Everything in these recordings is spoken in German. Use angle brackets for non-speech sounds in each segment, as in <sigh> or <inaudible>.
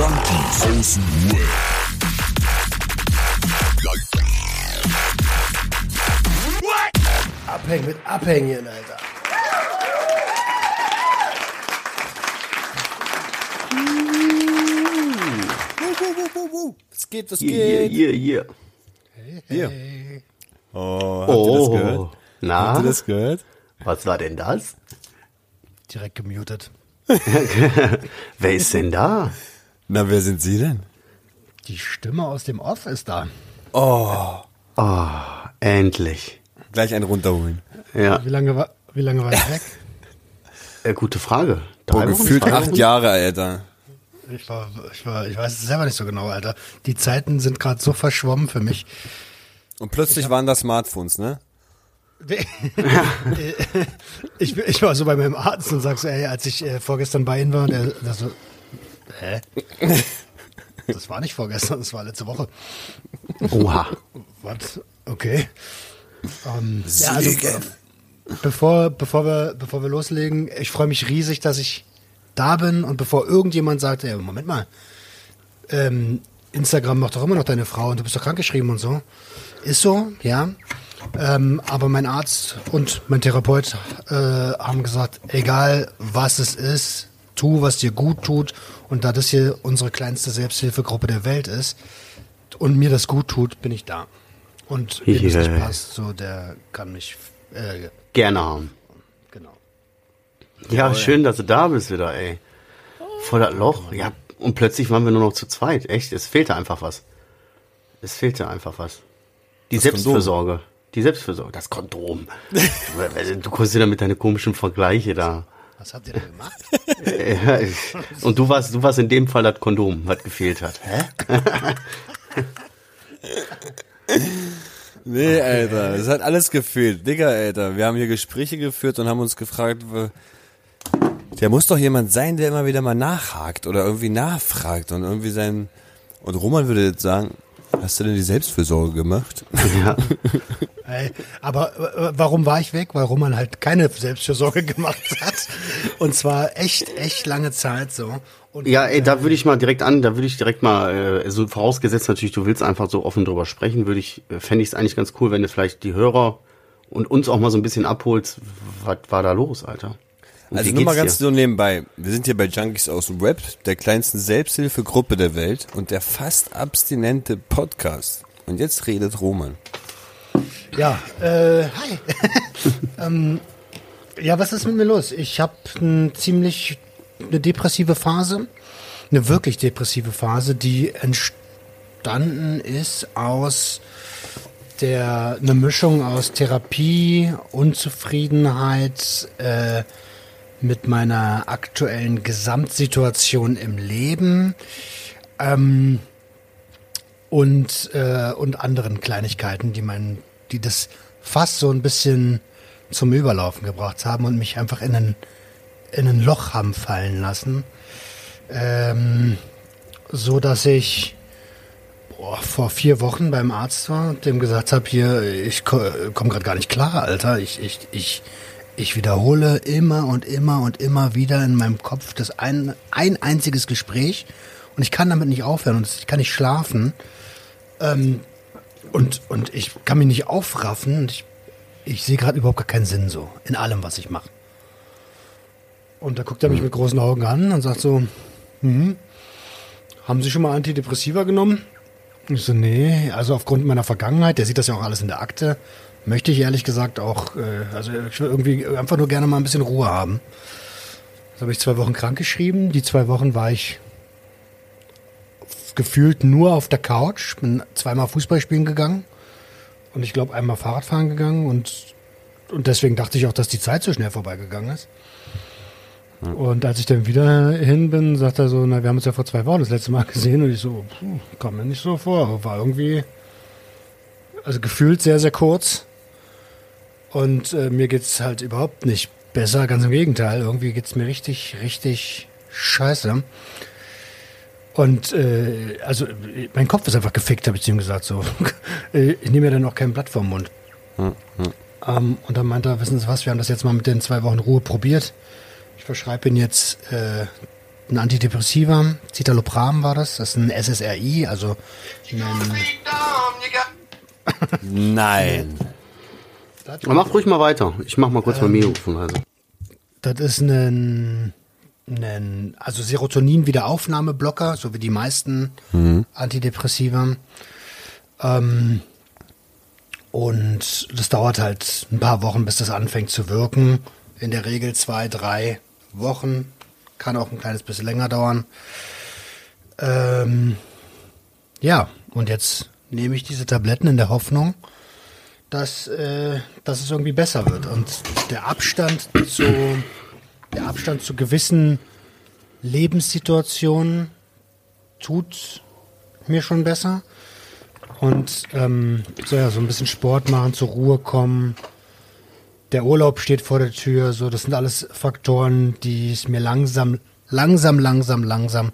Junkies aus dem Web. Abhängen mit Abhängen, Alter. Es geht, es Hier, hier, geht. hier, hier. Hier. Oh, habt ihr das gehört? Oh, Habt na, ihr das gehört? was war denn das? Direkt gemutet. <laughs> Wer ist denn da? Na, wer sind Sie denn? Die Stimme aus dem Off ist da. Oh, Endlich. gleich einen runterholen. Ja, Wie lange war, wie lange war ich weg? <laughs> äh, gute Frage. Boah, gefühlt zwei acht? Jahre, Alter. Ich war, ich war, ich weiß es selber nicht so genau, Alter. Die Zeiten sind gerade so verschwommen für mich. Und plötzlich waren das Smartphones, ne? <laughs> ich, ich war so bei meinem Arzt und sag so, ey, als ich äh, vorgestern bei ihm war, der, der so, hä? <laughs> Das war nicht vorgestern, das war letzte Woche. Oha. Was? Okay. Ähm, ja, also, äh, bevor, bevor, wir, bevor wir loslegen, ich freue mich riesig, dass ich da bin und bevor irgendjemand sagt, ey, Moment mal, ähm, Instagram macht doch immer noch deine Frau und du bist doch krankgeschrieben und so. Ist so, ja. Ähm, aber mein Arzt und mein Therapeut äh, haben gesagt, egal was es ist, tu, was dir gut tut. Und da das hier unsere kleinste Selbsthilfegruppe der Welt ist und mir das gut tut, bin ich da. Und wem es nicht passt, so der kann mich, äh, Gerne haben. genau. Ja, schön, dass du da bist wieder, ey. Voll das Loch. Ja, und plötzlich waren wir nur noch zu zweit. Echt, es fehlte einfach was. Es fehlte einfach was. Die Das Selbstfürsorge. Die Selbstfürsorge. Das Kondom. <laughs> du, du kommst wieder mit deinen komischen Vergleiche da. Was habt ihr denn gemacht? Ja, <laughs> ich- Und du warst, du warst in dem Fall das Kondom, was gefehlt hat. Hä? <laughs> Nee, Alter, es hat alles gefehlt. Digga, Alter, wir haben hier Gespräche geführt und haben uns gefragt, der muss doch jemand sein, der immer wieder mal nachhakt oder irgendwie nachfragt und irgendwie sein... Und Roman würde jetzt sagen, hast du denn die Selbstfürsorge gemacht? Ja. Ey, aber äh, warum war ich weg? Weil Roman halt keine Selbstfürsorge <laughs> gemacht hat. Und zwar echt, echt lange Zeit so. Und Ja, ey, da würde ich mal direkt an, da würde ich direkt mal, äh, so vorausgesetzt natürlich, du willst einfach so offen drüber sprechen, würde ich, äh, fände ich es eigentlich ganz cool, wenn du vielleicht die Hörer und uns auch mal so ein bisschen abholst, was war da los, Alter? Und Also nur mal ganz dir? so nebenbei. Wir sind hier bei Junkies aus dem Web, der kleinsten Selbsthilfegruppe der Welt und der fast abstinente Podcast. Und jetzt redet Roman. Ja, äh, hi. <laughs> ähm, ja, was ist mit mir los? Ich habe ein ziemlich eine depressive Phase, eine wirklich depressive Phase, die entstanden ist aus der eine Mischung aus Therapie, Unzufriedenheit äh, mit meiner aktuellen Gesamtsituation im Leben. Ähm, und, äh, und anderen Kleinigkeiten, die mein, die das fast so ein bisschen zum Überlaufen gebracht haben und mich einfach in ein, in ein Loch haben fallen lassen. Ähm, so dass ich boah, vor vier Wochen beim Arzt war und dem gesagt habe, hier, ich komme gerade gar nicht klar, Alter. Ich, ich, ich, ich wiederhole immer und immer und immer wieder in meinem Kopf das ein, ein einziges Gespräch und ich kann damit nicht aufhören und ich kann nicht schlafen. Ähm, und, und ich kann mich nicht aufraffen und ich, ich sehe gerade überhaupt gar keinen Sinn so in allem, was ich mache. Und da guckt er mich mit großen Augen an und sagt so, mhm, haben Sie schon mal Antidepressiva genommen? Ich so, nee, also aufgrund meiner Vergangenheit, der sieht das ja auch alles in der Akte, möchte ich ehrlich gesagt auch, äh, also ich will irgendwie einfach nur gerne mal ein bisschen Ruhe haben. Das habe ich zwei Wochen krank geschrieben. Die zwei Wochen war ich gefühlt nur auf der Couch, bin zweimal Fußball spielen gegangen und ich glaube einmal Fahrradfahren gegangen und, und deswegen dachte ich auch, dass die Zeit so schnell vorbeigegangen ist. Und als ich dann wieder hin bin, sagt er so, na, wir haben uns ja vor zwei Wochen das letzte Mal <laughs> gesehen. Und ich so, puh, kam mir nicht so vor, war irgendwie, also gefühlt sehr, sehr kurz. Und äh, mir geht's halt überhaupt nicht besser, ganz im Gegenteil, irgendwie geht's mir richtig, richtig scheiße. Und äh, also mein Kopf ist einfach gefickt, habe ich zu ihm gesagt. So, <laughs> Äh, ich nehme ja dann auch kein Blatt vom Mund. Ähm, und dann meinte er, wissen Sie was, wir haben das jetzt mal mit den zwei Wochen Ruhe probiert. Ich verschreibe Ihnen jetzt äh, ein Antidepressiva, Citalopram war das, das ist ein SSRI, also ein, <laughs> Nein. Mach ruhig mal weiter. Ich mach mal kurz mein Mikrofon also. das ist ein, ein also Serotonin-Wiederaufnahmeblocker, so wie die meisten Antidepressiva. Ähm, und das dauert halt ein paar Wochen, bis das anfängt zu wirken. In der Regel zwei, drei Wochen. Kann auch ein kleines bisschen länger dauern. Ähm, ja, und jetzt nehme ich diese Tabletten in der Hoffnung, dass, äh, dass es irgendwie besser wird. Und der Abstand zu, der Abstand zu gewissen Lebenssituationen tut mir schon besser. Und ähm, so, ja, so ein bisschen Sport machen, zur Ruhe kommen. Der Urlaub steht vor der Tür. So, das sind alles Faktoren, die es mir langsam, langsam, langsam, langsam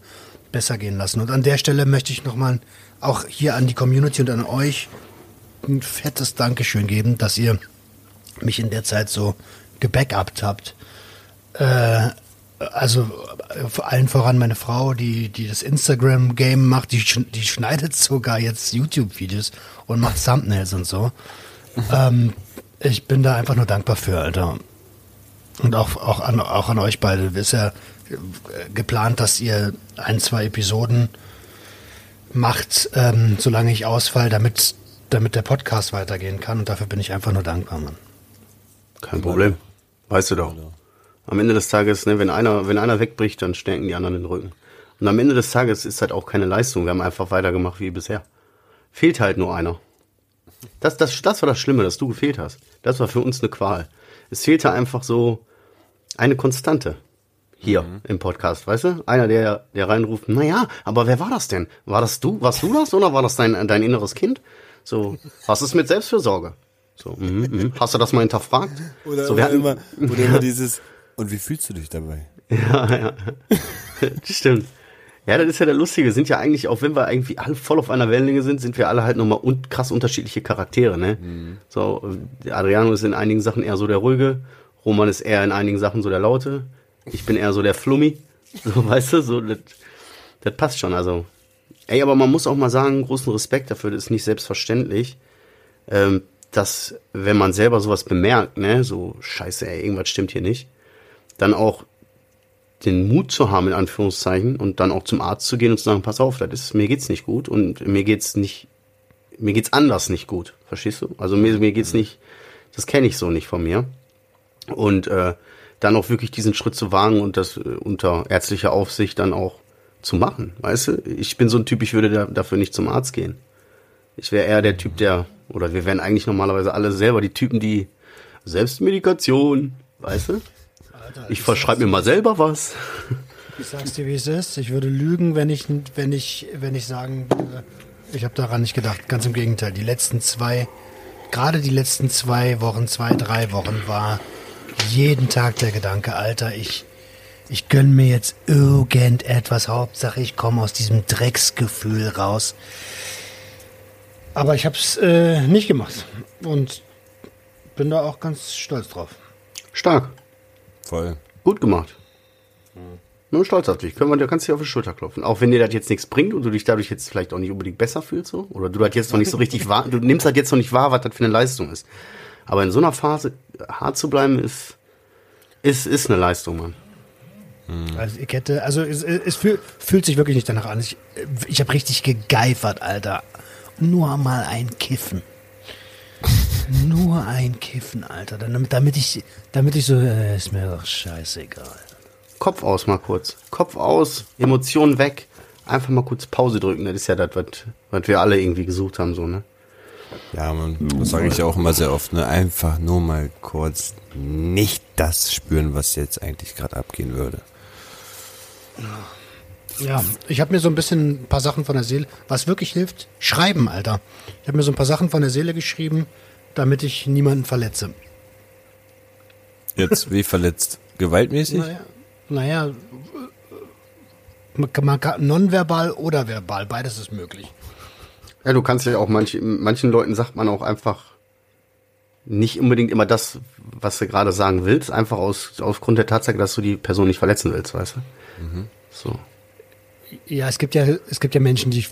besser gehen lassen. Und an der Stelle möchte ich nochmal auch hier an die Community und an euch ein fettes Dankeschön geben, dass ihr mich in der Zeit so gebackupt habt. Äh, also äh, vor allen voran meine Frau, die, die das Instagram-Game macht, die, die schneidet sogar jetzt YouTube-Videos und macht Thumbnails und so. ähm, ich bin da einfach nur dankbar für, Alter. Und auch, auch, an, auch an euch beide. Ist ja äh, geplant, dass ihr ein, zwei Episoden macht, ähm, solange ich ausfall, damit, damit der Podcast weitergehen kann. Und dafür bin ich einfach nur dankbar, Mann. Kein Problem. Weißt du doch. Am Ende des Tages, ne, wenn einer, wenn einer wegbricht, dann stärken die anderen den Rücken. Und am Ende des Tages ist halt auch keine Leistung. Wir haben einfach weitergemacht wie bisher. Fehlt halt nur einer. Das, das, das war das Schlimme, dass du gefehlt hast. Das war für uns eine Qual. Es fehlte einfach so eine Konstante hier im Podcast, weißt du? Einer, der, der reinruft, naja, aber wer war das denn? War das du? Warst du das oder war das dein, dein inneres Kind? So, was ist mit Selbstfürsorge? So, mhm, mhm. hast du das mal hinterfragt? Oder, so, wir oder, hatten, immer, oder immer dieses, und wie fühlst du dich dabei? <laughs> ja, ja. Stimmt. Ja, das ist ja der Lustige. Sind ja eigentlich, auch wenn wir irgendwie alle voll auf einer Wellenlänge sind, sind wir alle halt nochmal un krass unterschiedliche Charaktere, ne? So, äh, Adriano ist in einigen Sachen eher so der Ruhige, Roman ist eher in einigen Sachen so der Laute, ich bin eher so der Flummi. <laughs> So, weißt du, so, das, das passt schon, also. Ey, aber man muss auch mal sagen, großen Respekt dafür, das ist nicht selbstverständlich, ähm, dass, wenn man selber sowas bemerkt, ne, so, scheiße, ey, irgendwas stimmt hier nicht, dann auch den Mut zu haben, in Anführungszeichen, und dann auch zum Arzt zu gehen und zu sagen, pass auf, das ist, mir geht's nicht gut und mir geht's nicht, mir geht's anders nicht gut, verstehst du? Also mir, mir geht's nicht, das kenne ich so nicht von mir. Und äh, dann auch wirklich diesen Schritt zu wagen und das äh, unter ärztlicher Aufsicht dann auch zu machen, weißt du? Ich bin so ein Typ, ich würde da, dafür nicht zum Arzt gehen. Ich wäre eher der Typ, der, oder wir wären eigentlich normalerweise alle selber die Typen, die Selbstmedikation, weißt du? Ich verschreibe mir mal selber was. Ich sag's dir, wie es ist. Ich würde lügen, wenn ich, wenn ich, wenn ich sagen würde, ich habe daran nicht gedacht. Ganz im Gegenteil. Die letzten zwei, gerade die letzten zwei Wochen, zwei, drei Wochen war jeden Tag der Gedanke, Alter, ich, ich gönn mir jetzt irgendetwas. Hauptsache, ich komme aus diesem Drecksgefühl raus. Aber ich hab's äh, nicht gemacht und bin da auch ganz stolz drauf. Stark. Voll. Gut gemacht. Nur stolz auf dich. Können wir, da kannst du dir auf die Schulter klopfen. Auch wenn dir das jetzt nichts bringt und du dich dadurch jetzt vielleicht auch nicht unbedingt besser fühlst, so. Oder du das jetzt noch nicht so richtig wahr, du nimmst halt jetzt noch nicht wahr, was das für eine Leistung ist. Aber in so einer Phase hart zu bleiben, ist, ist, ist eine Leistung, Mann. Also ich hätte, also es, es fühl, fühlt sich wirklich nicht danach an. Ich, ich habe richtig gegeifert, Alter. Nur mal ein Kiffen. Nur ein Kiffen, Alter. Damit, damit ich, damit ich so, äh, ist mir doch scheißegal. Kopf aus mal kurz. Kopf aus, Emotionen weg. Einfach mal kurz Pause drücken. Das ist ja das, was, was wir alle irgendwie gesucht haben, so, ne? Ja, man, das sage ich ja auch immer sehr oft, ne? Einfach nur mal kurz nicht das spüren, was jetzt eigentlich gerade abgehen würde. Ja, ich habe mir so ein bisschen ein paar Sachen von der Seele, was wirklich hilft, schreiben, Alter. Ich habe mir so ein paar Sachen von der Seele geschrieben, damit ich niemanden verletze. Jetzt, wie verletzt? Gewaltmäßig? Naja, naja, man kann, nonverbal oder verbal, beides ist möglich. Ja, du kannst ja auch manch, manchen Leuten sagt man auch einfach nicht unbedingt immer das, was du gerade sagen willst, einfach aus, aufgrund der Tatsache, dass du die Person nicht verletzen willst, weißt du? So. Ja, es gibt ja, es gibt ja Menschen, die,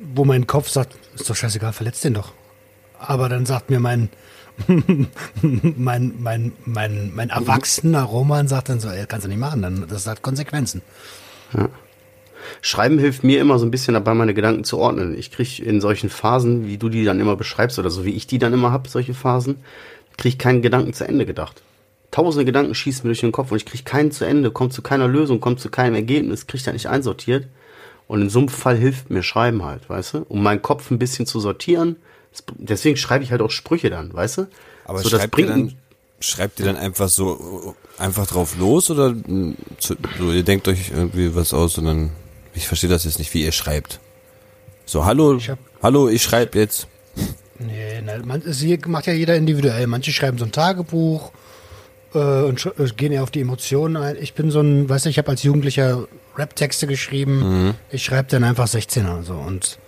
wo mein Kopf sagt, ist doch scheißegal, verletzt den doch. Aber dann sagt mir mein, <laughs> mein, mein, mein, mein erwachsener Roman sagt dann so, ey, kannst du nicht machen, dann, das hat Konsequenzen. Schreiben hilft mir immer so ein bisschen dabei, meine Gedanken zu ordnen. Ich kriege in solchen Phasen, wie du die dann immer beschreibst oder so wie ich die dann immer hab, solche Phasen, kriege ich keinen Gedanken zu Ende gedacht. Tausende Gedanken schießen mir durch den Kopf und ich kriege keinen zu Ende, kommt zu keiner Lösung, kommt zu keinem Ergebnis, kriege da nicht einsortiert. Und in so einem Fall hilft mir Schreiben halt, weißt du, um meinen Kopf ein bisschen zu sortieren. Deswegen schreibe ich halt auch Sprüche dann, weißt du? Aber so, das schreibt, ihr bringt dann, schreibt ihr dann einfach so einfach drauf los oder so, ihr denkt euch irgendwie was aus und dann, ich verstehe das jetzt nicht, wie ihr schreibt. So, hallo, Ich hab- hallo, ich schreibe jetzt. Nee, ne, man, es hier macht ja jeder individuell. Manche schreiben so ein Tagebuch äh, und äh, gehen eher auf die Emotionen ein. Ich bin so ein, weißt du, ich habe als Jugendlicher Rap-Texte geschrieben. Ich schreibe dann einfach 16er so und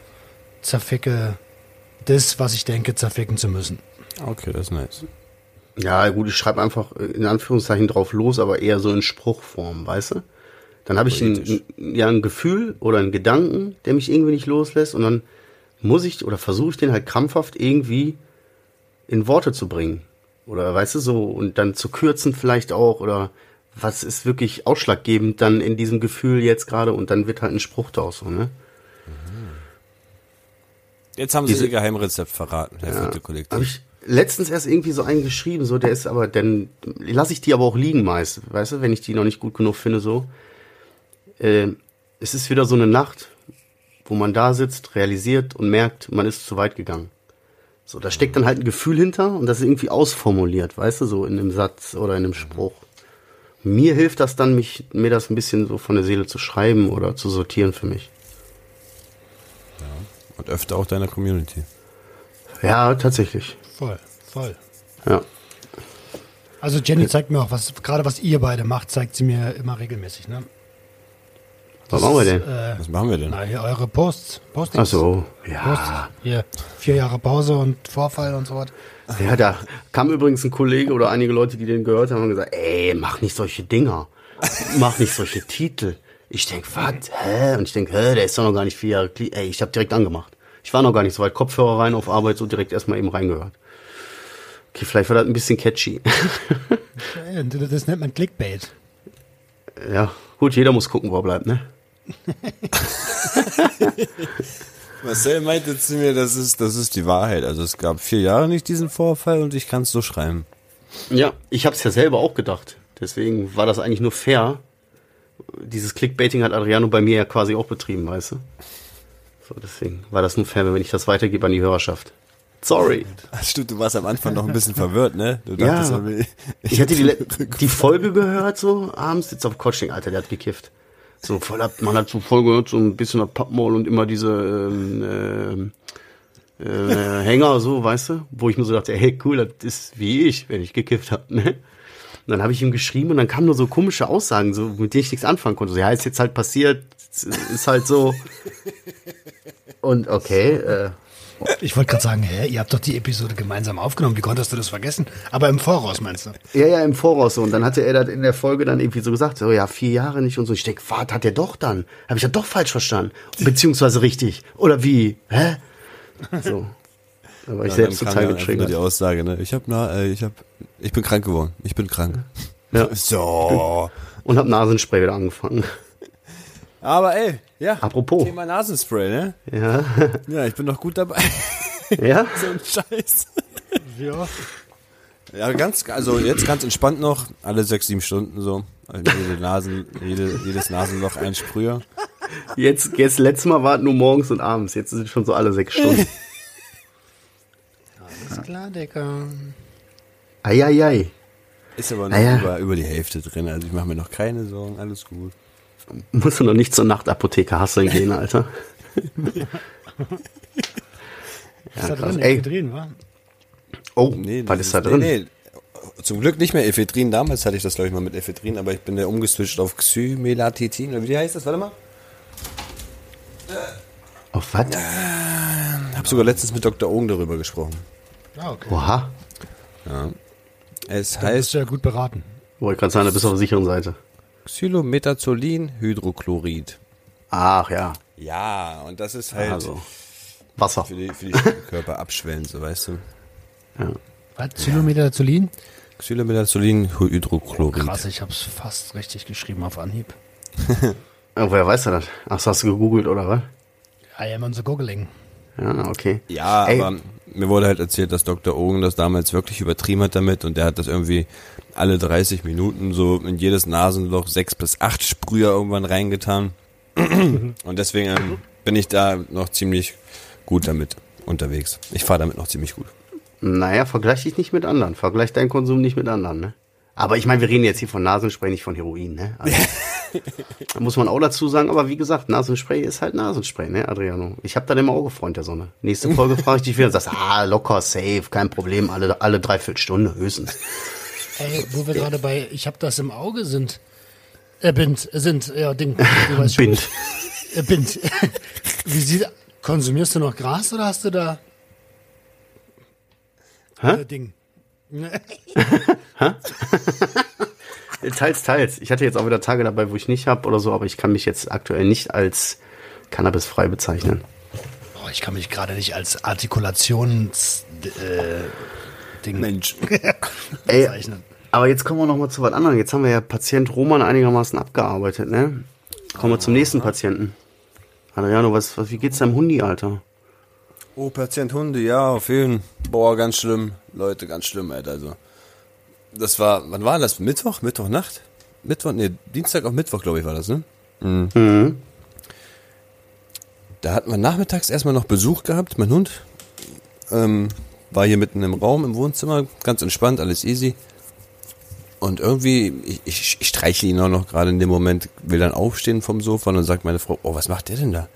zerficke das, was ich denke, zerficken zu müssen. Okay, das ist nice. Ja, gut, ich schreibe einfach in Anführungszeichen drauf los, aber eher so in Spruchform, weißt du? Dann habe ich ein- ja, ein Gefühl oder einen Gedanken, der mich irgendwie nicht loslässt und dann muss ich oder versuche ich den halt krampfhaft irgendwie in Worte zu bringen. Oder weißt du so, und dann zu kürzen vielleicht auch oder was ist wirklich ausschlaggebend dann in diesem Gefühl jetzt gerade und dann wird halt ein Spruch daraus so, ne? Jetzt haben sie Diese- ihr Geheimrezept verraten, Herr vierte Kollektiv. Habe ich letztens erst irgendwie so einen geschrieben, so der ist aber, dann lasse ich die aber auch liegen meist, weißt du, wenn ich die noch nicht gut genug finde, so. Äh, es ist wieder so eine Nacht, wo man da sitzt, realisiert und merkt, man ist zu weit gegangen. So, da steckt dann halt ein Gefühl hinter und das ist irgendwie ausformuliert, weißt du, so in einem Satz oder in einem Spruch. Mir hilft das dann, mich, mir das ein bisschen so von der Seele zu schreiben oder zu sortieren für mich. Und öfter auch deiner Community. Ja, tatsächlich. Voll, voll. Ja. Also Jenny zeigt mir auch, was gerade was ihr beide macht, zeigt sie mir immer regelmäßig. Ne? Was machen wir denn? Äh, Was machen wir denn? na, hier eure Posts. Postings. Ach so, Posts. ja. Hier, vier Jahre Pause und Vorfall und so was. Ja, da kam übrigens ein Kollege oder einige Leute, die den gehört haben, und gesagt, ey, mach nicht solche Dinger. Mach nicht solche Titel. Ich denk, was? Hä? Und ich denk, hä, der ist doch noch gar nicht vier Jahre Ey, ich habe direkt angemacht. Ich war noch gar nicht so weit. Kopfhörer rein auf Arbeit, so direkt erstmal eben reingehört. Okay, vielleicht war das ein bisschen catchy. Das das nennt man Clickbait. ja, gut, jeder muss gucken, wo er bleibt, ne? <laughs> Marcel meinte zu mir, das ist, das ist die Wahrheit. Also es gab vier Jahre nicht diesen Vorfall und ich kann es so schreiben. Ja, ich habe es ja selber auch gedacht. Deswegen war das eigentlich nur fair. Dieses Clickbaiting hat Adriano bei mir ja quasi auch betrieben, weißt du? So, deswegen war das nur fair, wenn ich das weitergebe an die Hörerschaft. Sorry. Stimmt, du warst am Anfang noch ein bisschen verwirrt, ne? Du Ja. dachtest, aber ich, Ich hatte die, <laughs> die Folge gehört, so abends, jetzt auf Coaching, Alter, der hat gekifft. So voll ab, man hat so voll gehört, so ein bisschen auf Pappmaul und immer diese ähm, ähm, äh, Hänger, so, weißt du? Wo ich mir so dachte, hey, cool, das ist wie ich, wenn ich gekifft hab, ne? Und dann habe ich ihm geschrieben und dann kamen nur so komische Aussagen, so, mit denen ich nichts anfangen konnte. So, ja, ist jetzt halt passiert, ist halt so. Und okay, äh, Ich wollte gerade sagen, hä, ihr habt doch die Episode gemeinsam aufgenommen. Wie konntest du das vergessen? Aber im Voraus meinst du? Ja, ja, im Voraus so. Und dann hatte er das in der Folge dann irgendwie so gesagt, so, ja, vier Jahre nicht und so. Ich denke, was hat er doch dann? Habe ich ja doch falsch verstanden. Beziehungsweise richtig. Oder wie? Hä? So. Da war ich Ja, selbst total nur die getriggert. Aussage, ne? Ich hab, na, äh, ich hab, ich bin krank geworden. Ich bin krank. Ja. <laughs> So. Und hab Nasenspray wieder angefangen. Aber ey, ja. Apropos. Thema Nasenspray, ne? Ja. <laughs> Ja, ich bin noch gut dabei. Ja? <laughs> so ein Scheiß. Ja. Ja, ganz, also jetzt ganz entspannt noch, alle sechs, sieben Stunden so. Also jede Nasen, jede, jedes Nasenloch ein Sprüher. Jetzt, jetzt letztes Mal war es nur morgens und abends. Jetzt sind es schon so alle sechs Stunden. <laughs> Alles klar, Dicker. Eieiei. Ist aber noch Ah ja. über, über die Hälfte drin. Also ich mache mir noch keine Sorgen, alles gut. Musst du noch nicht zur Nachtapotheke hasseln gehen, Alter. <laughs> Ist da drin? Ephedrin, wa? Oh, Nee, was ist da drin? Nee, nee. Zum Glück nicht mehr Ephedrin. Damals hatte ich das, glaube ich, mal mit Ephedrin, aber ich bin ja umgeswitcht auf Xymelatitin. Oder wie heißt das? Warte mal. Auf was? Hab sogar letztens mit Dr. Ogen darüber gesprochen. Ah, okay. Oha. Es Dann bist heißt, du ja gut beraten. Wollte gerade sagen, du bist auf der sicheren Seite. Xylometazolin-Hydrochlorid. Ach ja, Ja, und das ist halt also Wasser. für die, für die Körper abschwellen, so weißt du. Was? Xylometazolin? Xylometazolin-Hydrochlorid. Krass, ich hab's fast richtig geschrieben auf Anhieb. <laughs> Ja, woher weißt du das? Ach, das hast du gegoogelt, oder was? I am on the googling. Ja, okay. Ja, Ey. aber mir wurde halt erzählt, dass Dr. Ogen das damals wirklich übertrieben hat damit und der hat das irgendwie alle 30 Minuten so in jedes Nasenloch sechs bis acht Sprüher irgendwann reingetan. und deswegen ähm, bin ich da noch ziemlich gut damit unterwegs. Ich fahre damit noch ziemlich gut. Naja, vergleich dich nicht mit anderen. Vergleich deinen Konsum nicht mit anderen, ne? Aber ich meine, wir reden jetzt hier von Nasenspray, nicht von Heroin, ne? Also, <laughs> da <laughs> muss man auch dazu sagen, aber wie gesagt, Nasenspray ist halt Nasenspray, ne, Adriano? Ich habe da immer Auge, Freund der Sonne. Nächste Folge frage ich dich wieder und sagst, ah, locker, safe, kein Problem, alle, alle dreiviertel Stunde höchstens. Ey, wo wir gerade bei Ich hab das im Auge sind. Äh, Bind, äh, sind, ja, Ding. Du weißt schon. Bind. Äh, Bind. <laughs> Wie sieht, konsumierst du noch Gras oder hast du da Hä? äh, Ding? <laughs> Teils, teils. Ich hatte jetzt auch wieder Tage dabei, wo ich nicht hab oder so, aber ich kann mich jetzt aktuell nicht als cannabisfrei bezeichnen. Oh, ich kann mich gerade nicht als Artikulations äh, Ding Mensch. <laughs> Ey, bezeichnen. aber jetzt kommen wir noch mal zu was anderem. Jetzt haben wir ja Patient Roman einigermaßen abgearbeitet, ne? Kommen wir zum nächsten Patienten. Adriano, was, was, wie geht's deinem Hundi, Alter? Oh, Patient Hunde, ja, auf jeden Boah, ganz schlimm. Leute, ganz schlimm, Alter. Also, das war, wann war das? Mittwoch? Mittwochnacht? Mittwoch? Nee, Dienstag auf Mittwoch, glaube ich, war das, ne? Mhm. Da hatten wir nachmittags erstmal noch Besuch gehabt. Mein Hund ähm, war hier mitten im Raum im Wohnzimmer, ganz entspannt, alles easy. Und irgendwie, ich, ich, ich streichle ihn auch noch gerade in dem Moment, will dann aufstehen vom Sofa und dann sagt meine Frau, oh, was macht der denn da?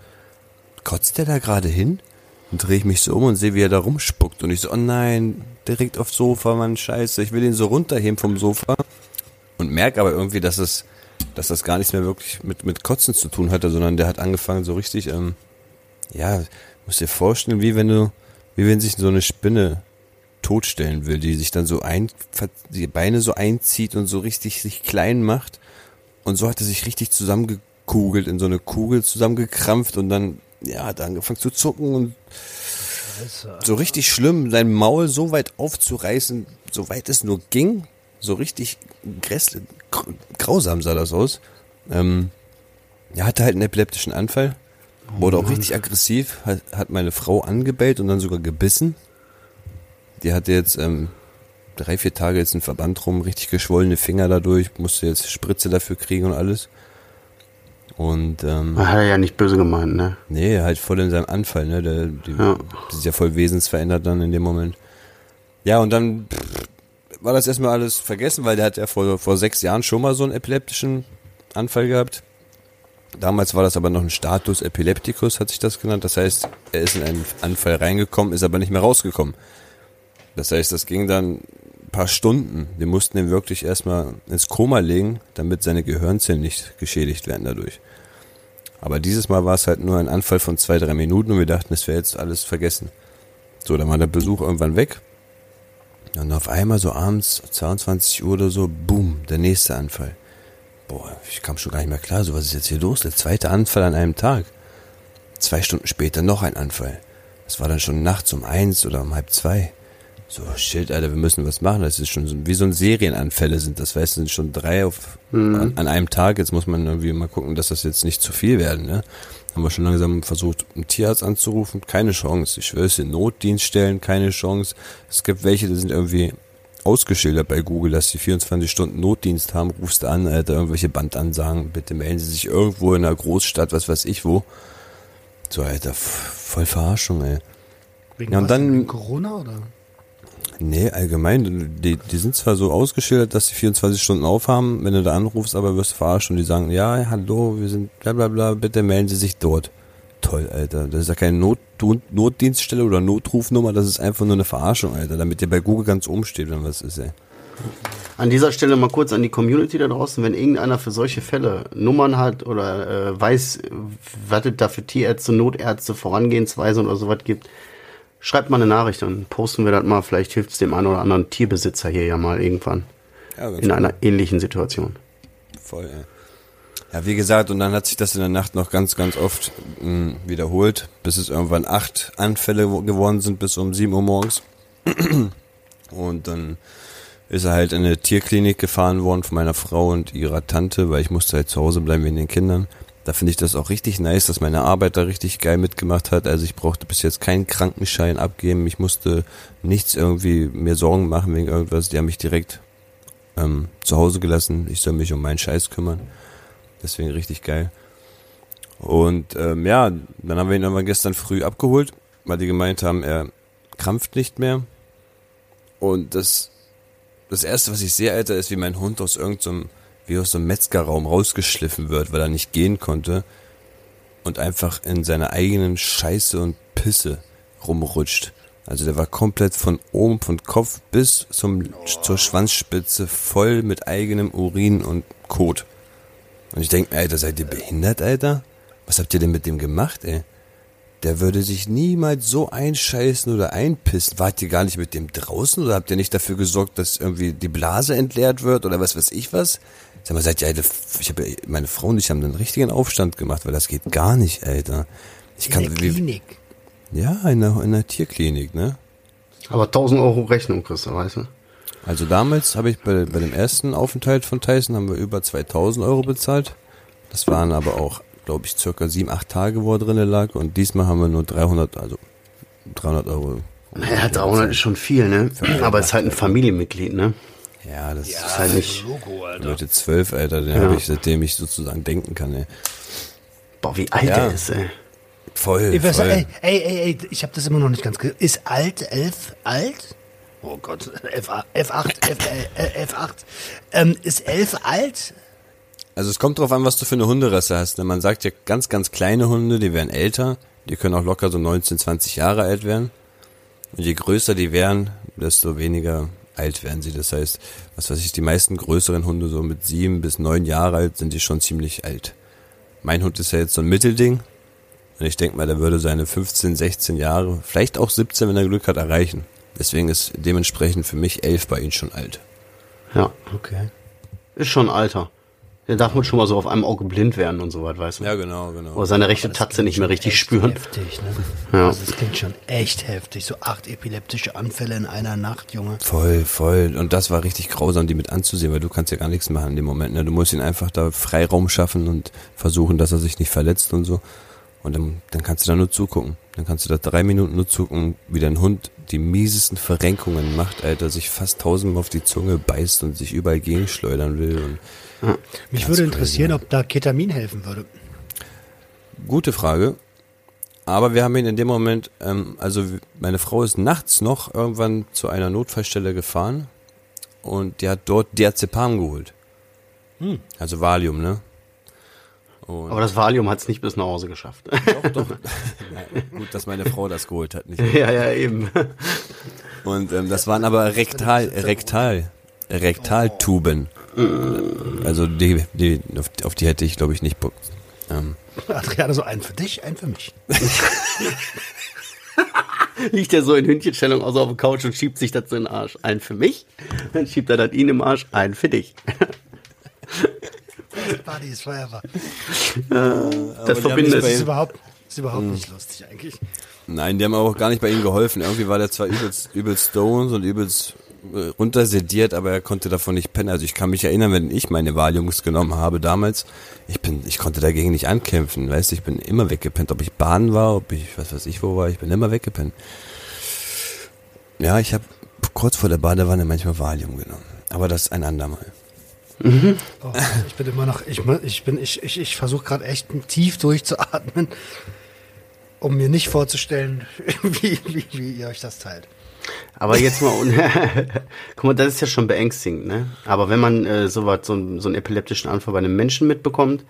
Kotzt der da gerade hin? Dann drehe ich mich so um und sehe, wie er da rumspuckt. Und ich so, oh nein, direkt aufs Sofa, Mann, scheiße. Ich will ihn so runterheben vom Sofa. Und merke aber irgendwie, dass es, dass das gar nichts mehr wirklich mit, mit Kotzen zu tun hatte, sondern der hat angefangen so richtig, ähm, ja, musst dir vorstellen, wie wenn du, wie wenn sich so eine Spinne totstellen will, die sich dann so ein, die Beine so einzieht und so richtig sich klein macht. Und so hat er sich richtig zusammengekugelt, in so eine Kugel zusammengekrampft und dann, ja, hat angefangen zu zucken und so richtig schlimm, sein Maul so weit aufzureißen, so weit es nur ging, so richtig grässlich, gr- grausam sah das aus. Ähm, er hatte halt einen epileptischen Anfall, wurde auch richtig aggressiv, hat, hat meine Frau angebellt und dann sogar gebissen. Die hatte jetzt ähm, drei, vier Tage jetzt einen Verband rum, richtig geschwollene Finger dadurch, musste jetzt Spritze dafür kriegen und alles. Und ähm, Hat er ja nicht böse gemeint, ne? Nee, halt voll in seinem Anfall, ne? Der, die, Ja. die ist ja voll wesensverändert dann in dem Moment. Ja, und dann pff, war das erstmal alles vergessen, weil der hat ja vor, vor sechs Jahren schon mal so einen epileptischen Anfall gehabt. Damals war das aber noch ein Status Epilepticus, hat sich das genannt. Das heißt, er ist in einen Anfall reingekommen, ist aber nicht mehr rausgekommen. Das heißt, das ging dann ein paar Stunden. Wir mussten ihn wirklich erstmal ins Koma legen, damit seine Gehirnzellen nicht geschädigt werden dadurch. Aber dieses Mal war es halt nur ein Anfall von zwei, drei Minuten und wir dachten, es wäre jetzt alles vergessen. So, dann war der Besuch irgendwann weg. Und auf einmal so abends, 22 Uhr oder so, boom, der nächste Anfall. Boah, ich kam schon gar nicht mehr klar, so was ist jetzt hier los? Der zweite Anfall an einem Tag. Zwei Stunden später noch ein Anfall. Das war dann schon nachts um eins oder um halb zwei. So, shit, Alter, wir müssen was machen. Das ist schon so, wie so ein Serienanfälle sind. Das weißt du, sind schon drei auf, an, an einem Tag. Jetzt muss man irgendwie mal gucken, dass das jetzt nicht zu viel werden, ne? Haben wir schon langsam versucht, einen Tierarzt anzurufen. Keine Chance. Ich schwöre es dir, Notdienststellen, keine Chance. Es gibt welche, die sind irgendwie ausgeschildert bei Google, dass sie 24 Stunden Notdienst haben. Rufst an, Alter, irgendwelche Bandansagen. Bitte melden Sie sich irgendwo in einer Großstadt, was weiß ich wo. So, Alter, voll Verarschung, ey. Wegen Ja, und was? dann- Corona oder? Nee, allgemein, die, die sind zwar so ausgeschildert, dass sie 24 Stunden aufhaben, wenn du da anrufst, aber wirst du verarscht und die sagen, ja, hallo, wir sind bla bla bla, bitte melden Sie sich dort. Toll, Alter. Das ist ja keine Not, Not- Notdienststelle oder Notrufnummer, das ist einfach nur eine Verarschung, Alter, damit ihr bei Google ganz oben steht, wenn was ist, ey. An dieser Stelle mal kurz an die Community da draußen, wenn irgendeiner für solche Fälle Nummern hat oder äh, weiß, was es da für Tierärzte, Notärzte, Vorangehensweise oder sowas gibt, schreibt mal eine Nachricht, dann posten wir das mal. Vielleicht hilft es dem einen oder anderen Tierbesitzer hier ja mal irgendwann Ja, in einer ähnlichen Situation. voll, ey. Ja, wie gesagt, und dann hat sich das in der Nacht noch ganz, ganz oft mh, wiederholt, bis es irgendwann acht Anfälle wo- geworden sind, bis um 7 Uhr morgens. <clears throat> Und dann ist er halt in eine Tierklinik gefahren worden von meiner Frau und ihrer Tante, weil ich musste halt zu Hause bleiben wegen den Kindern. Da finde ich das auch richtig nice, dass meine Arbeit da richtig geil mitgemacht hat. Also ich brauchte bis jetzt keinen Krankenschein abgeben. Ich musste nichts irgendwie mir Sorgen machen wegen irgendwas. Die haben mich direkt ähm, zu Hause gelassen. Ich soll mich um meinen Scheiß kümmern. Deswegen richtig geil. Und ähm, ja, dann haben wir ihn irgendwann gestern früh abgeholt, weil die gemeint haben, er krampft nicht mehr. Und das, das erste, was ich sehe, Alter, ist, wie mein Hund aus irgendeinem, wie aus so einem Metzgerraum rausgeschliffen wird, weil er nicht gehen konnte und einfach in seiner eigenen Scheiße und Pisse rumrutscht. Also der war komplett von oben, von Kopf bis zum, zur Schwanzspitze voll mit eigenem Urin und Kot. Und ich denke Alter, seid ihr behindert, Alter? Was habt ihr denn mit dem gemacht, ey? Der würde sich niemals so einscheißen oder einpissen. Wart ihr gar nicht mit dem draußen oder habt ihr nicht dafür gesorgt, dass irgendwie die Blase entleert wird oder was weiß ich was? Sag mal, seid ihr, Alter, ich habe meine Frau und ich haben einen richtigen Aufstand gemacht, weil das geht gar nicht, Alter. Ich kann, in der wie, Klinik. ja, in der, in der Tierklinik, ne? Aber 1000 Euro Rechnung kriegst du, weißt du? Also damals habe ich bei, bei dem ersten Aufenthalt von Tyson haben wir über 2000 Euro bezahlt. Das waren aber auch, glaube ich, circa sieben, acht Tage, wo er drinne lag. Und diesmal haben wir nur 300, also 300 Euro. Naja, 300 ist schon viel, ne? Aber es ist halt ein Familienmitglied, ne? Ja, das ist halt nicht. Logo, Alter. Leute zwölf, Alter, den Ja. habe ich, seitdem ich sozusagen denken kann, ey. Boah, wie alt Ja. der ist, ey. Voll, Ich weiß, voll. ey, ey, ey, ey, ich habe das immer noch nicht ganz ge Ist alt, elf, alt? Oh Gott, F8, F8, F, äh, F8. Ähm, ist elf alt? Also es kommt drauf an, was du für eine Hunderasse hast. ne? Man sagt ja ganz, ganz kleine Hunde, die werden älter. Die können auch locker so 19, 20 Jahre alt werden. Und je größer die werden, desto weniger alt werden sie. Das heißt, was weiß ich, die meisten größeren Hunde so mit sieben bis neun Jahre alt sind die schon ziemlich alt. Mein Hund ist ja jetzt so ein Mittelding. Und ich denke mal, der würde seine 15, 16 Jahre, vielleicht auch 17, wenn er Glück hat, erreichen. Deswegen ist dementsprechend für mich elf bei ihm schon alt. Ja, Okay. ist schon Alter. Der darf man schon mal so auf einem Auge blind werden und so was, weißt du? Ja, genau, genau. Oder seine rechte Tatze nicht mehr richtig spüren. Heftig, ne? <laughs> Ja. Also das klingt schon echt heftig. So acht epileptische Anfälle in einer Nacht, Junge. Voll, voll. Und das war richtig grausam, die mit anzusehen, weil du kannst ja gar nichts machen in dem Moment. Ne? Du musst ihn einfach da Freiraum schaffen und versuchen, dass er sich nicht verletzt und so. Und dann, dann kannst du da nur zugucken. Dann kannst du da drei Minuten nur zugucken, wie dein Hund die miesesten Verrenkungen macht, Alter, sich fast tausendmal auf die Zunge beißt und sich überall gegenschleudern will. Und Mich Ganz würde crazy, interessieren, ja. ob da Ketamin helfen würde. Gute Frage. Aber wir haben ihn in dem Moment, ähm, also meine Frau ist nachts noch irgendwann zu einer Notfallstelle gefahren und die hat dort Diazepam geholt. Also Valium, ne? Und Aber das Valium hat es nicht bis nach Hause geschafft. doch, doch. <laughs> Gut, dass meine Frau das geholt hat, nicht? <laughs> ja, ja, eben. Und ähm, das waren aber rektal, rektal, Rektaltuben. Also die, die, auf, auf die hätte ich, glaube ich, nicht Bock. Ähm, Adriane, so einen für dich, einen für mich. <laughs> Liegt er so in Hündchenstellung also auf der Couch und schiebt sich das so in den Arsch. Einen für mich, dann schiebt er das ihn im Arsch, einen für dich. <laughs> Party ist Forever. Das die haben verbindet. Das ist überhaupt, ist überhaupt nicht lustig eigentlich. Nein, die haben aber auch gar nicht bei ihm geholfen. Irgendwie war der zwar übelst, übelst stoned und übelst äh, runtersediert, aber er konnte davon nicht pennen. Also ich kann mich erinnern, wenn ich meine Valiums genommen habe damals, ich bin, ich konnte dagegen nicht ankämpfen, weißt du, ich bin immer weggepennt, ob ich Bahn war, ob ich, was weiß ich wo war, ich bin immer weggepennt. Ja, ich habe kurz vor der Badewanne manchmal Valium genommen, aber das ein andermal. Oh, ich bin immer noch, ich, ich bin, ich, ich, ich versuche gerade echt tief durchzuatmen, um mir nicht vorzustellen, <laughs> wie, wie, wie ihr euch das teilt. Aber jetzt mal, <laughs> guck mal, das ist ja schon beängstigend, ne? Aber wenn man äh, so was, so, einen- so einen epileptischen Anfall bei einem Menschen mitbekommt,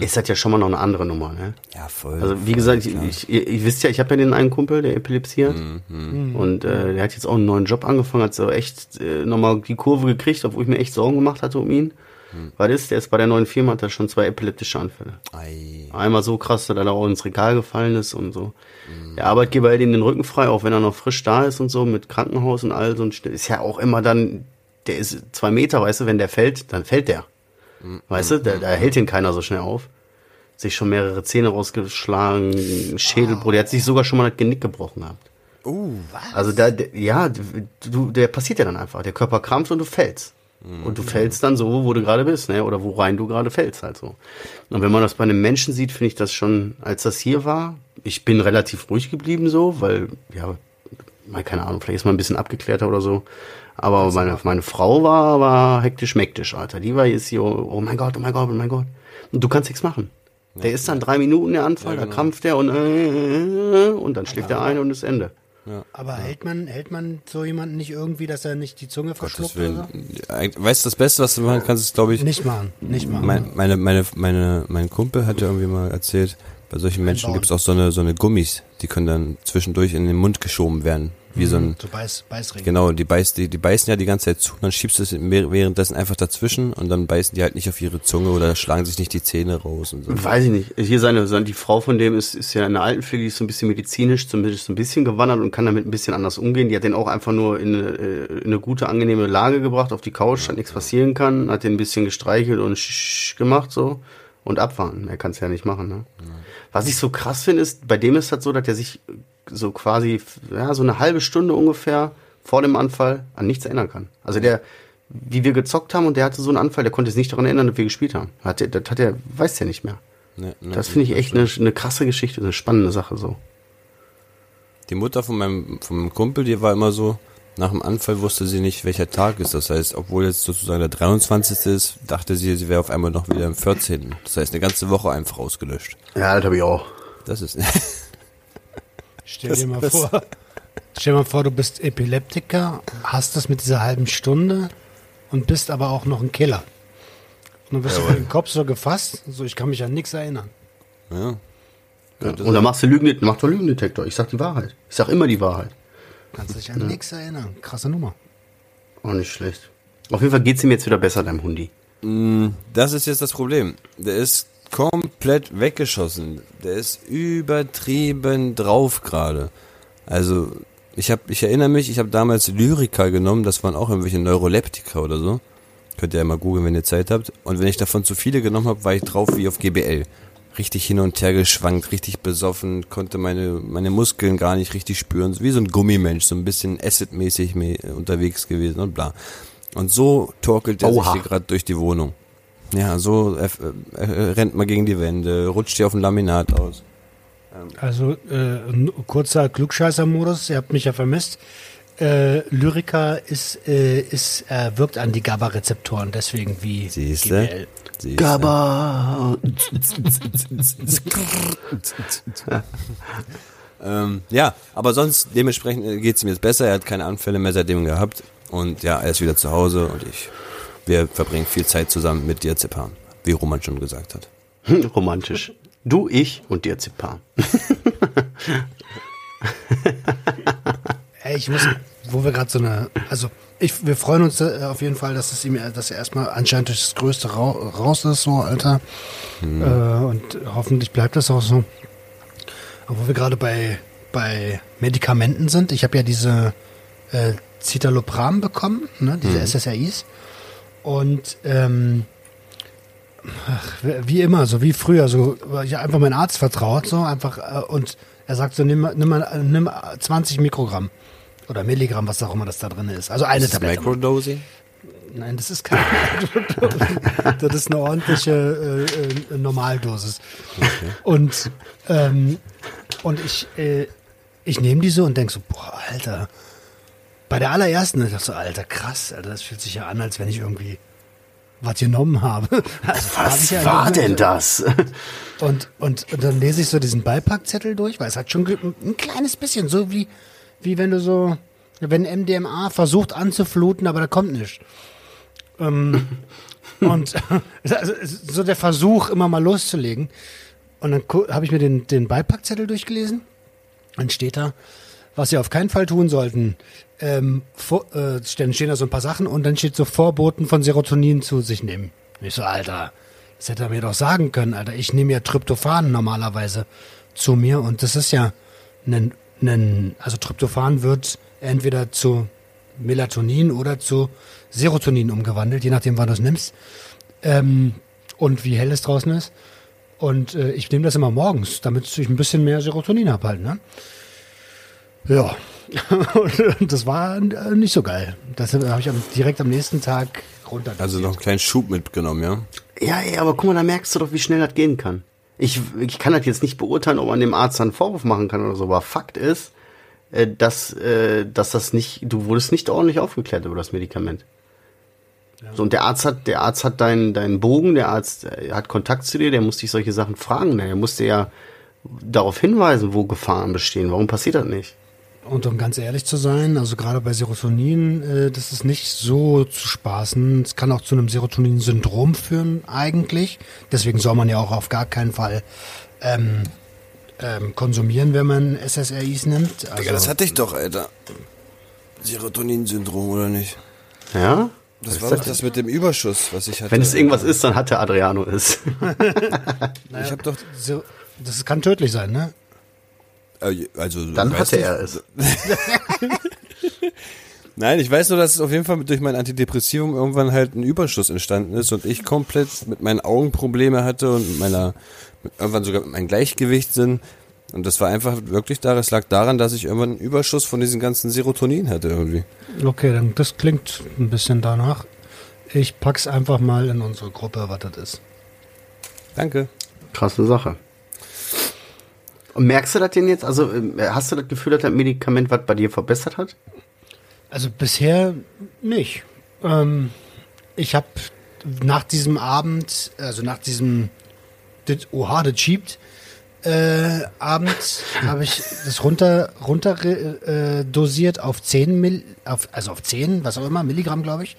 ist das ja schon mal noch eine andere Nummer, ne? Ja, voll. Also wie voll, gesagt, ich, ich, ihr, ihr wisst ja, ich habe ja den einen Kumpel, der Epilepsie hat. Und äh, der hat jetzt auch einen neuen Job angefangen, hat so echt äh, nochmal die Kurve gekriegt, obwohl ich mir echt Sorgen gemacht hatte um ihn. Was ist? Der ist bei der neuen Firma, hat er schon zwei epileptische Anfälle. Ei. Einmal so krass, dass er da auch ins Regal gefallen ist und so. Der Arbeitgeber hält ihm den Rücken frei, auch wenn er noch frisch da ist und so, mit Krankenhaus und all so. Und ist ja auch immer dann, der ist zwei Meter, weißt du, wenn der fällt, dann fällt der. Weißt du, da, da hält ihn keiner so schnell auf. Sich schon mehrere Zähne rausgeschlagen, Schädelbruch, der hat sich sogar schon mal das Genick gebrochen gehabt. Uh, Also da, ja, du, der passiert ja dann einfach. Der Körper krampft und du fällst. Und du fällst dann so, wo du gerade bist, ne? Oder wo rein du gerade fällst, halt so. Und wenn man das bei einem Menschen sieht, finde ich das schon, als das hier war, ich bin relativ ruhig geblieben so, weil, ja, mal keine Ahnung, vielleicht ist man ein bisschen abgeklärter oder so. Aber meine, meine Frau war, war hektisch mektisch, Alter. Die war jetzt hier, oh mein Gott, oh mein Gott, oh mein Gott. Und du kannst nichts machen. Der ist dann drei Minuten der Anfall, da krampft der und, äh, und dann schläft er ein und ist Ende. Aber hält man, hält man so jemanden nicht irgendwie, dass er nicht die Zunge verschluckt will, oder so? Weißt du, das Beste, was du machen kannst, ist, glaube ich, Nicht machen, nicht machen. mein, meine, meine, meine, mein Kumpel hat ja irgendwie mal erzählt, bei solchen Menschen gibt es auch so eine, so eine Gummis, die können dann zwischendurch in den Mund geschoben werden. Wie so ein, so Beiß, Beißring. genau, die, beiß, die, die beißen ja die ganze Zeit zu, dann schiebst du es wäh- währenddessen einfach dazwischen und dann beißen die halt nicht auf ihre Zunge oder schlagen sich nicht die Zähne raus und so. Weiß ich nicht. Hier seine, die Frau von dem ist, ist ja in der Altenpflege, die ist so ein bisschen medizinisch, zumindest so ein bisschen gewandert und kann damit ein bisschen anders umgehen. Die hat den auch einfach nur in eine, äh, in eine gute, angenehme Lage gebracht, auf die Couch, dass nichts passieren kann, hat den ein bisschen gestreichelt und sch gemacht so und abwarten. Er kann es ja nicht machen. Ne? Was ich so krass finde, ist, bei dem ist das so, dass er sich so quasi, ja, so eine halbe Stunde ungefähr vor dem Anfall an nichts erinnern kann. Also der, wie wir gezockt haben und der hatte so einen Anfall, der konnte sich nicht daran erinnern, dass wir gespielt haben. Hat der, das hat er, weiß der nicht mehr. Ne, ne, Das finde ich echt eine, eine krasse Geschichte, eine spannende Sache so. Die Mutter von meinem, von meinem Kumpel, die war immer so, nach dem Anfall wusste sie nicht, welcher Tag ist. Das heißt, obwohl jetzt sozusagen der 23. ist, dachte sie, sie wäre auf einmal noch wieder am 14. Das heißt, eine ganze Woche einfach ausgelöscht. Ja, das habe ich auch. Das ist, <laughs> Stell dir mal das- vor, stell dir mal vor, du bist Epileptiker, hast das mit dieser halben Stunde und bist aber auch noch ein Killer. Und dann wirst du den Kopf so gefasst, so ich kann mich an nichts erinnern. ja. Ja. Und dann machst du Lügen, mach doch Lügendetektor. Ich sag die Wahrheit. Ich sag immer die Wahrheit. Kannst dich an nichts erinnern. Krasse Nummer. Auch nicht schlecht. Auf jeden Fall geht's ihm jetzt wieder besser, deinem Hundi. Das ist jetzt das Problem. Der ist komplett weggeschossen. Der ist übertrieben drauf gerade. Also, ich habe, ich erinnere mich, ich habe damals Lyrica genommen, das waren auch irgendwelche Neuroleptika oder so. Könnt ihr ja mal googeln, wenn ihr Zeit habt. Und wenn ich davon zu viele genommen habe, war ich drauf wie auf GBL. Richtig hin und her geschwankt, richtig besoffen, konnte meine, meine Muskeln gar nicht richtig spüren. Wie so ein Gummimensch, so ein bisschen Acid-mäßig unterwegs gewesen und bla. Und so torkelt er sich hier gerade durch die Wohnung. Ja, so äh, äh, rennt man gegen die Wände, rutscht hier auf dem Laminat aus. Also äh, ein kurzer Klugscheißer-Modus, ihr habt mich ja vermisst. Äh, Lyrica ist, äh, ist, äh, wirkt an die GABA-Rezeptoren, deswegen wie Siehste? GBL. Siehste? Gaba. <laughs> Ähm, ja, aber sonst dementsprechend geht es ihm jetzt besser. Er hat keine Anfälle mehr seitdem gehabt. Und ja, er ist wieder zu Hause und ich, wir verbringen viel Zeit zusammen mit Diazepam, wie Roman schon gesagt hat. <laughs> Romantisch. Du, ich und dir. <laughs> Ey, ich muss, wo wir gerade so eine, also ich, wir freuen uns äh, auf jeden Fall, dass es ihm, dass er erstmal anscheinend das Größte rau, raus ist, so Alter. Äh, und hoffentlich bleibt das auch so. Aber wo wir gerade bei bei Medikamenten sind, ich habe ja diese äh, Citalopram bekommen, ne, diese SSRIs. Und ähm, ach, wie immer, so wie früher, so ich einfach meinen Arzt vertraut, so einfach äh, und er sagt so nimm nimm nimm 20 Mikrogramm oder Milligramm, was auch immer das da drin ist. Also eine Ist das Tablette. Microdosing? Nein, das ist keine <laughs> Das ist eine ordentliche äh, äh, Normaldosis. Und, ähm, und ich, äh, ich nehme diese und denke so, boah, Alter. Bei der allerersten ich dachte so, Alter, krass, Alter, das fühlt sich ja an, als wenn ich irgendwie was genommen habe. <laughs> Also, hab Was ja war denn das? Und, und, und dann lese ich so diesen Beipackzettel durch, weil es hat schon ein kleines bisschen, so wie, wie wenn du so, wenn MDMA versucht anzufluten, aber da kommt nichts. Ähm, <laughs> und <laughs> also, so der Versuch, immer mal loszulegen. Und dann habe ich mir den, den Beipackzettel durchgelesen. Dann steht da, was sie auf keinen Fall tun sollten. Ähm, vor, äh, stehen, stehen da so ein paar Sachen und dann steht so Vorboten von Serotonin zu sich nehmen. Und ich so, Alter, das hätte er mir doch sagen können, Alter. Ich nehme ja Tryptophan normalerweise zu mir und das ist ja ein, ein also Tryptophan wird entweder zu Melatonin oder zu Serotonin umgewandelt, je nachdem, wann du es nimmst. ähm, und wie hell es draußen ist. Und äh, ich nehme das immer morgens, damit ich ein bisschen mehr Serotonin habe halt, ne? Ja. und <laughs> das war äh, nicht so geil. Das habe ich am, direkt am nächsten Tag runter. Also noch einen kleinen Schub mitgenommen, ja? Ja, ja, aber guck mal, da merkst du doch, wie schnell das gehen kann. Ich, ich kann das jetzt nicht beurteilen, ob man dem Arzt einen Vorwurf machen kann oder so, aber Fakt ist, äh, dass, äh, dass das nicht, du wurdest nicht ordentlich aufgeklärt über das Medikament. So, und der Arzt hat, der Arzt hat deinen, deinen Bogen, der Arzt hat Kontakt zu dir, der muss dich solche Sachen fragen, der musste ja darauf hinweisen, wo Gefahren bestehen. Warum passiert das nicht? Und um ganz ehrlich zu sein, also gerade bei Serotonin, äh, das ist nicht so zu spaßen. Es kann auch zu einem Serotonin-Syndrom führen, eigentlich. Deswegen soll man ja auch auf gar keinen Fall ähm, ähm, konsumieren, wenn man SSRIs nimmt. Also, Digga, das hatte ich doch, Alter. Serotonin-Syndrom, oder nicht? Ja? Das war doch das mit dem Überschuss, was ich hatte. Wenn es irgendwas ist, dann hat der Adriano es. Ich habe doch. <laughs> so, das kann tödlich sein, ne? Äh, also, Dann hatte er es. <laughs> Nein, ich weiß nur, dass es auf jeden Fall durch mein Antidepressivum irgendwann halt ein Überschuss entstanden ist und ich komplett mit meinen Augen Probleme hatte und mit meiner, mit, irgendwann sogar mit meinem Gleichgewichtssinn. Und das war einfach wirklich da, das lag daran, dass ich irgendwann einen Überschuss von diesem ganzen Serotonin hatte irgendwie. Okay, dann das klingt ein bisschen danach. Ich pack's einfach mal in unsere Gruppe, was das ist. Danke. Krasse Sache. Und merkst du das denn jetzt? Also ähm, hast du das Gefühl, dass das Medikament was bei dir verbessert hat? Also bisher nicht. Ähm, ich habe nach diesem Abend, also nach diesem Oha, das schiebt, äh, Abend <laughs> habe ich das runter, runter äh, dosiert auf 10 Mill, auf, also auf 10, was auch immer, Milligramm, glaube ich.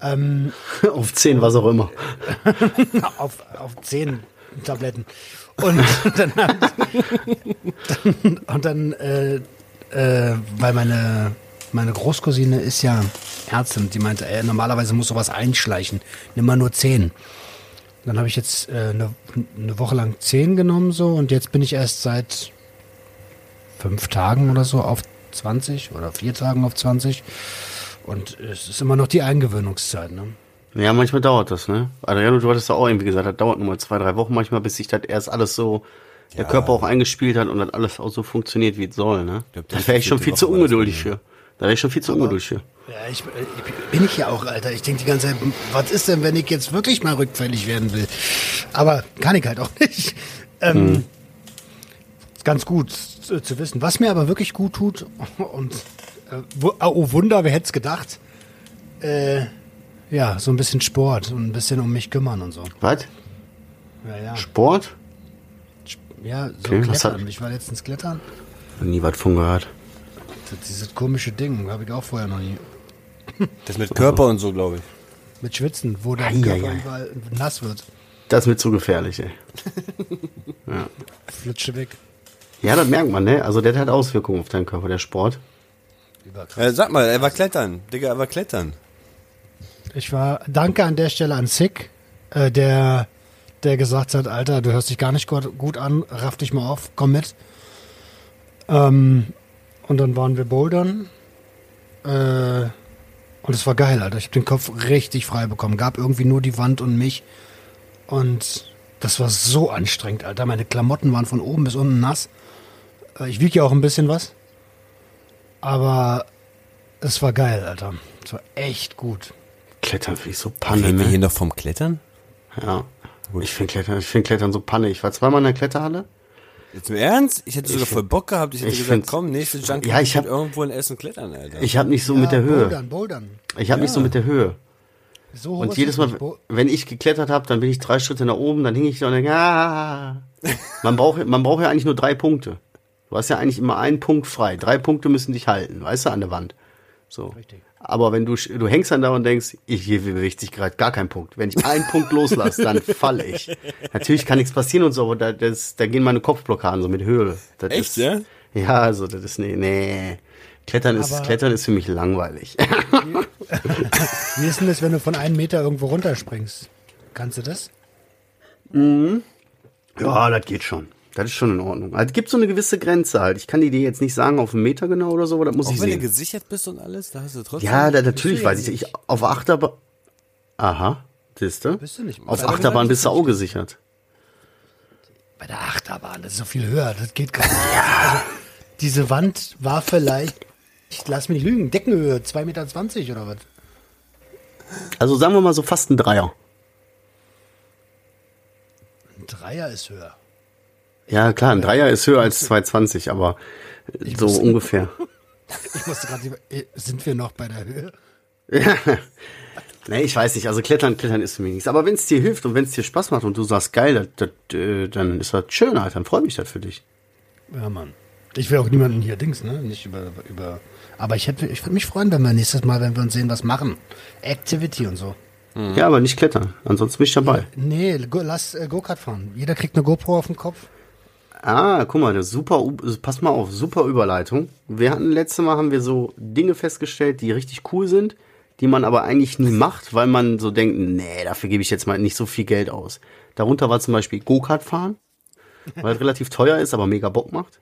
Ähm, <laughs> Auf 10, was auch immer. <laughs> auf, auf 10 Tabletten. Und <laughs> dann, dann, und dann äh, äh, weil meine, meine Großcousine ist ja Ärztin, die meinte, ey, normalerweise muss sowas einschleichen. Nimm mal nur 10. Dann habe ich jetzt äh, eine, eine Woche lang 10 genommen so und jetzt bin ich erst seit fünf Tagen oder so auf 20 oder vier Tagen auf 20. Und es ist immer noch die Eingewöhnungszeit, ne? Ja, manchmal dauert das, ne? Adriano, du hattest ja auch irgendwie gesagt, das dauert nur mal zwei, drei Wochen manchmal, bis sich das erst alles so, der Körper auch eingespielt hat und das alles auch so funktioniert, wie es soll, ne? glaub, Da wäre ich schon viel zu ungeduldig für. Da wäre ich schon viel zu ungeduldig für. Ja, ich, ich bin ich ja auch, Alter. Ich denke die ganze Zeit, was ist denn, wenn ich jetzt wirklich mal rückfällig werden will? Aber kann ich halt auch nicht. Ähm, ist Ganz gut zu, zu wissen. Was mir aber wirklich gut tut, <laughs> und äh, wo, oh Wunder, wer hätte es gedacht? Äh, ja, so ein bisschen Sport und ein bisschen um mich kümmern und so. Was? Ja, ja. Sport? Ja, so Okay, klettern. Ich war letztens klettern. Nie was von gehört. Das, dieses komische Ding, habe ich auch vorher noch nie. Das mit Körper und so, glaube ich. Mit Schwitzen, wo der Eieiei. Körper überall nass wird. Das ist mir zu gefährlich, ey. <laughs> Flutsche weg. Ja, das merkt man, ne? Also der hat Auswirkungen auf deinen Körper, der Sport. Äh, sag mal, er war klettern. Digga, er war klettern. Ich war, danke an der Stelle an Sick, äh, der, der gesagt hat, Alter, du hörst dich gar nicht gut, an, raff dich mal auf, komm mit. Ähm, und dann waren wir bouldern. Äh, und es war geil, Alter. Ich habe den Kopf richtig frei bekommen. Gab irgendwie nur die Wand und mich. Und das war so anstrengend, Alter. Meine Klamotten waren von oben bis unten nass. Äh, Ich wiege ja auch ein bisschen was. Aber es war geil, Alter. Es war echt gut. Klettern finde ich so Panne, Reden wir hier ne? noch vom Klettern? Ja. Ich finde Klettern, ich finde Klettern so Panne. Ich war zweimal in der Kletterhalle. Jetzt im Ernst? Ich hätte sogar voll Bock gehabt. Ich hätte ich gesagt, komm, nächste Junkie Ja, ich hab- irgendwo in Essen klettern, Alter. Ich habe nicht so mit der Höhe. Bouldern, bouldern. Ich habe nicht so mit der Höhe. So hoch Und jedes es Mal, wenn ich geklettert habe, dann bin ich drei Schritte nach oben, dann hing ich da und denke, ah. <laughs> Man braucht, man braucht ja eigentlich nur drei Punkte. Du hast ja eigentlich immer einen Punkt frei. Drei Punkte müssen dich halten, weißt du, an der Wand. So. Richtig. Aber wenn du, du hängst dann da und denkst, ich, hier bewegt sich gerade gar kein Punkt. Wenn ich einen Punkt loslasse, dann falle ich. Natürlich kann nichts passieren und so, aber da, das, da gehen meine Kopfblockaden so mit Höhe. Das Echt, ist, ja? Ja, also das ist, nee, nee. Klettern ist, Aber- Klettern ist für mich langweilig. <laughs> Wie ist denn das, wenn du von einem Meter irgendwo runterspringst? Kannst du das? Ja, das geht schon. Das ist schon in Ordnung. Also, es gibt so eine gewisse Grenze halt. Ich kann die dir jetzt nicht sagen auf einen Meter genau oder so, aber das muss Auch ich wenn du sehen. gesichert bist und alles, da hast du trotzdem... Ja, da, natürlich weiß ja ich. Ich auf Achterbahn. Aha. Siehst du? Bist du nicht. Auf Achterbahn bist du auch gesichert. Bei der Achterbahn, das ist so viel höher, das geht gar nicht. <laughs> Also, diese Wand war vielleicht, ich lass mich nicht lügen, Deckenhöhe, 2,20 Meter oder was? Also sagen wir mal so fast ein Dreier. Ein Dreier ist höher. Ja, klar, ein Dreier ist höher als 220, aber so muss- ungefähr. <laughs> Ich musste gerade, äh, sind wir noch bei der Höhe? <laughs> Nee, ich weiß nicht. Also Klettern, Klettern ist für mich nichts. Aber wenn es dir hilft und wenn es dir Spaß macht und du sagst, geil, das, das, äh, dann ist das schön, halt. Dann freue mich das für dich. Ja, Mann. Ich will auch niemanden hier Dings, ne? Nicht über, über. Aber ich hätte, ich würde mich freuen, wenn wir nächstes Mal, wenn wir uns sehen, was machen. Activity und so. Ja, aber nicht klettern. Ansonsten bin ich dabei. Nee, go, lass äh, Go-Kart fahren. Jeder kriegt eine GoPro auf den Kopf. Ah, guck mal, das super, pass mal auf, super Überleitung. Wir hatten letztes Mal haben wir so Dinge festgestellt, die richtig cool sind, die man aber eigentlich nie macht, weil man so denkt, nee, dafür gebe ich jetzt mal nicht so viel Geld aus. Darunter war zum Beispiel Go-Kart fahren, weil es <laughs> relativ teuer ist, aber mega Bock macht.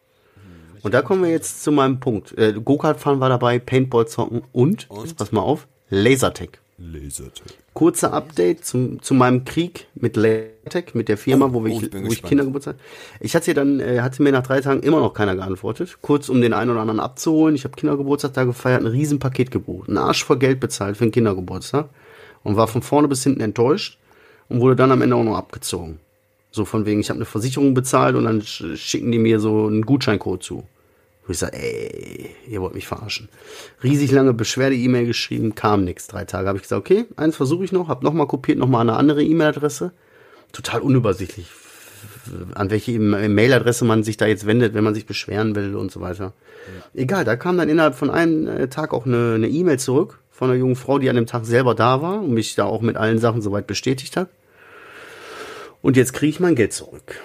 Und da kommen wir jetzt zu meinem Punkt. Äh, Go-Kart fahren war dabei, Paintball zocken und, jetzt pass mal auf, Lasertag. Lasertag. Kurzer Update zum, zu meinem Krieg mit Lasertech, mit der Firma, Oh, wo, wir, oh, ich wo ich. Kindergeburtstag. Ich hatte dann, äh, hatte mir nach drei Tagen immer noch keiner geantwortet. Kurz, um den einen oder anderen abzuholen. Ich habe Kindergeburtstag da gefeiert, ein Riesenpaket gebucht, einen Arsch voll Geld bezahlt für den Kindergeburtstag und war von vorne bis hinten enttäuscht und wurde dann am Ende auch noch abgezogen. So von wegen, ich habe eine Versicherung bezahlt und dann sch- schicken die mir so einen Gutscheincode zu. Wo ich sage, ey, ihr wollt mich verarschen. Riesig lange Beschwerde-E-Mail geschrieben, kam nichts. Drei Tage habe ich gesagt, okay, eins versuche ich noch, habe nochmal kopiert, nochmal eine andere E-Mail-Adresse. Total unübersichtlich, an welche E- Mail-Adresse man sich da jetzt wendet, wenn man sich beschweren will und so weiter. Egal, da kam dann innerhalb von einem äh, Tag auch eine E-Mail zurück von einer jungen Frau, die an dem Tag selber da war und mich da auch mit allen Sachen soweit bestätigt hat. Und jetzt kriege ich mein Geld zurück.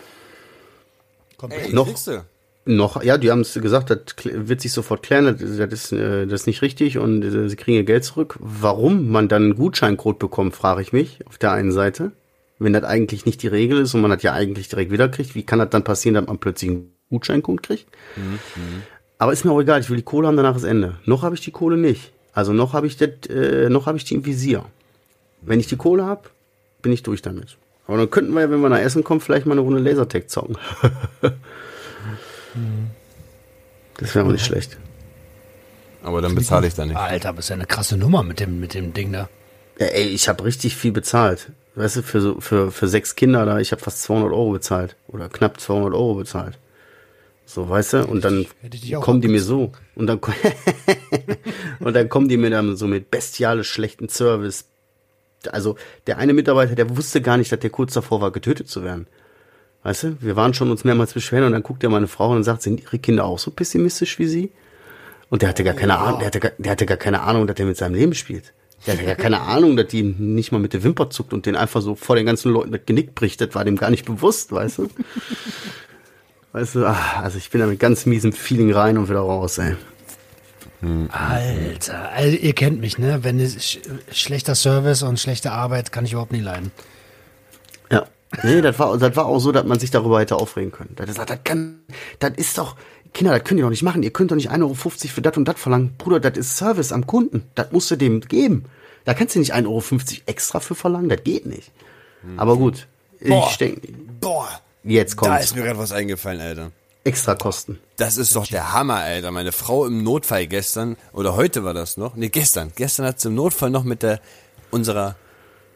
Komplett. Noch- Kriegst du? Noch, ja, die haben es gesagt, das wird sich sofort klären, das, das, ist, äh, das ist nicht richtig und äh, sie kriegen ihr Geld zurück. Warum man dann einen Gutscheincode bekommt, frage ich mich auf der einen Seite. Wenn das eigentlich nicht die Regel ist und man das ja eigentlich direkt wieder kriegt, wie kann das dann passieren, dass man plötzlich einen Gutscheincode kriegt? Aber ist mir auch egal, ich will die Kohle haben, danach ist Ende. Noch habe ich die Kohle nicht. Also noch habe ich das, äh, noch habe ich die im Visier. Wenn ich die Kohle habe, bin ich durch damit. Aber dann könnten wir ja, wenn wir nach Essen kommen, vielleicht mal eine Runde Lasertag zocken. <laughs> Das wäre aber nicht schlecht. Aber dann bezahle ich da nicht. Alter, aber ist ja eine krasse Nummer mit dem, mit dem Ding da. Ja, ey, ich habe richtig viel bezahlt. Weißt du, für, so, für, für sechs Kinder da, ich habe fast 200 Euro bezahlt. Oder knapp 200 Euro bezahlt. So, weißt du, und dann kommen die mir so. Und dann, <laughs> und dann kommen die mir dann so mit bestialisch schlechten Service. Also, der eine Mitarbeiter, der wusste gar nicht, dass der kurz davor war, getötet zu werden. Weißt du, wir waren schon uns mehrmals beschweren und dann guckt er meine Frau und sagt, sind ihre Kinder auch so pessimistisch wie sie? Und der hatte gar keine Ahnung, der hatte gar, der hatte gar keine Ahnung, dass der mit seinem Leben spielt. Der hatte gar keine Ahnung, dass die nicht mal mit der Wimper zuckt und den einfach so vor den ganzen Leuten das Genick bricht. Das war dem gar nicht bewusst, weißt du? <laughs> Weißt du, ah, also ich bin da mit ganz miesem Feeling rein und wieder raus, ey. Alter, also ihr kennt mich, ne? Wenn es sch schlechter Service und schlechte Arbeit kann ich überhaupt nicht leiden. Nee, das war, das war auch so, dass man sich darüber hätte aufregen können. Das, das, das, kann, das ist doch, Kinder, das könnt ihr doch nicht machen. Ihr könnt doch nicht 1,50 Euro für das und das verlangen. Bruder, das ist Service am Kunden. Das musst du dem geben. Da kannst du nicht 1,50 Euro extra für verlangen. Das geht nicht. Aber gut. Boah. Ich denke, Boah, jetzt da kommt ist mir gerade was eingefallen, Alter. extra Kosten. Das ist doch der Hammer, Alter. Meine Frau im Notfall gestern, oder heute war das noch, nee, gestern. Gestern hat sie im Notfall noch mit der, unserer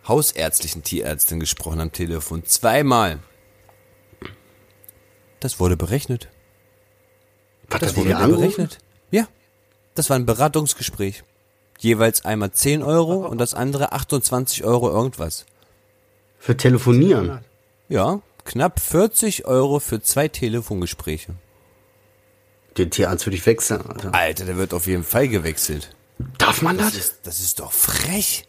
hausärztlichen Tierärztin gesprochen am Telefon. Zweimal. Das wurde berechnet. Das hat die wurde berechnet. Ja. Das war ein Beratungsgespräch. Jeweils einmal 10 Euro und das andere 28 Euro irgendwas. Für Telefonieren. Ja, knapp 40 Euro für zwei Telefongespräche. Den Tierarzt würde ich wechseln, Alter. Alter, der wird auf jeden Fall gewechselt. Darf man Das das? ist, das ist doch frech.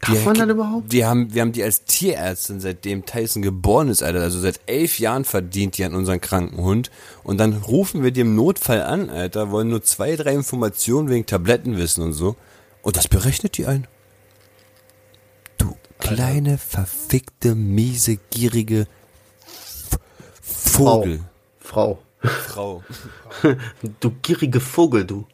Darf man das überhaupt? Die haben, wir haben die als Tierärztin, seitdem Tyson geboren ist, Alter. Also seit elf Jahren verdient die an unseren kranken Hund. Und dann rufen wir die im Notfall an, Alter, wollen nur zwei, drei Informationen wegen Tabletten wissen und so. Und das berechnet die ein. Du kleine, verfickte, miese, gierige F Vogel. Frau. Frau. <laughs> Du gierige Vogel, du.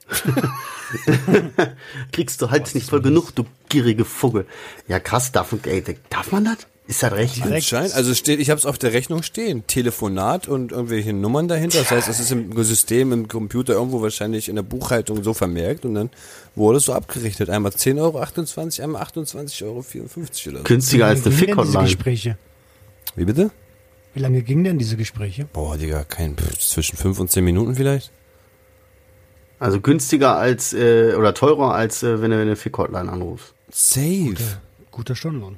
<laughs> Kriegst du halt nicht voll genug, du gierige Vogel. Ja, krass, darf, ey, darf man das? Ist das recht? Anscheinend, also steht, ich habe es auf der Rechnung stehen, Telefonat und irgendwelche Nummern dahinter. Das heißt, es ist im System, im Computer irgendwo wahrscheinlich in der Buchhaltung so vermerkt und dann wurde es so abgerechnet. Einmal 10,28 Euro, einmal 28,54 Euro oder so. Günstiger als eine. Gespräche? Wie bitte? Wie lange gingen denn diese Gespräche? Boah, Digga, kein, pff, zwischen 5 und 10 Minuten vielleicht? Also günstiger als, äh, oder teurer als, äh, wenn du eine Fick-Hotline anrufst. Safe. Guter Stundenlohn.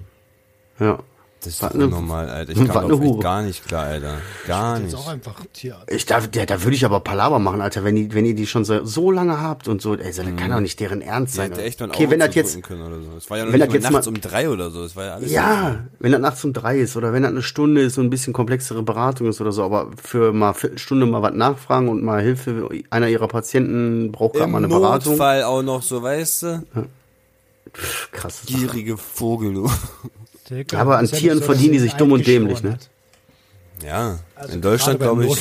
Ja. Das ist eine- normal, Alter. Ich kam auf gar nicht klar, Alter. Gar Jetzt nicht. auch einfach Tierarzt. Ich darf, der, da würde ich aber Palaver machen, Alter, wenn die, wenn ihr die schon so, so lange habt und so, ey, so, das kann doch nicht deren Ernst sein. hätte echt okay, wenn das jetzt, können oder so. Es war ja noch wenn nicht das mal jetzt nachts mal- um drei oder so. Es war ja alles. ja, wenn das nachts um drei ist oder wenn das eine Stunde ist und ein bisschen komplexere Beratung ist oder so, aber für mal Viertelstunde mal was nachfragen und mal Hilfe, einer ihrer Patienten braucht gerade Im mal eine Beratung. Notfall auch noch so, weißt du? Pff, Krass. Gierige Vogel, du. Ja, aber an ja Tieren so, verdienen die sie sich dumm und dämlich, ne? hat. Ja, Also in Deutschland glaube ich,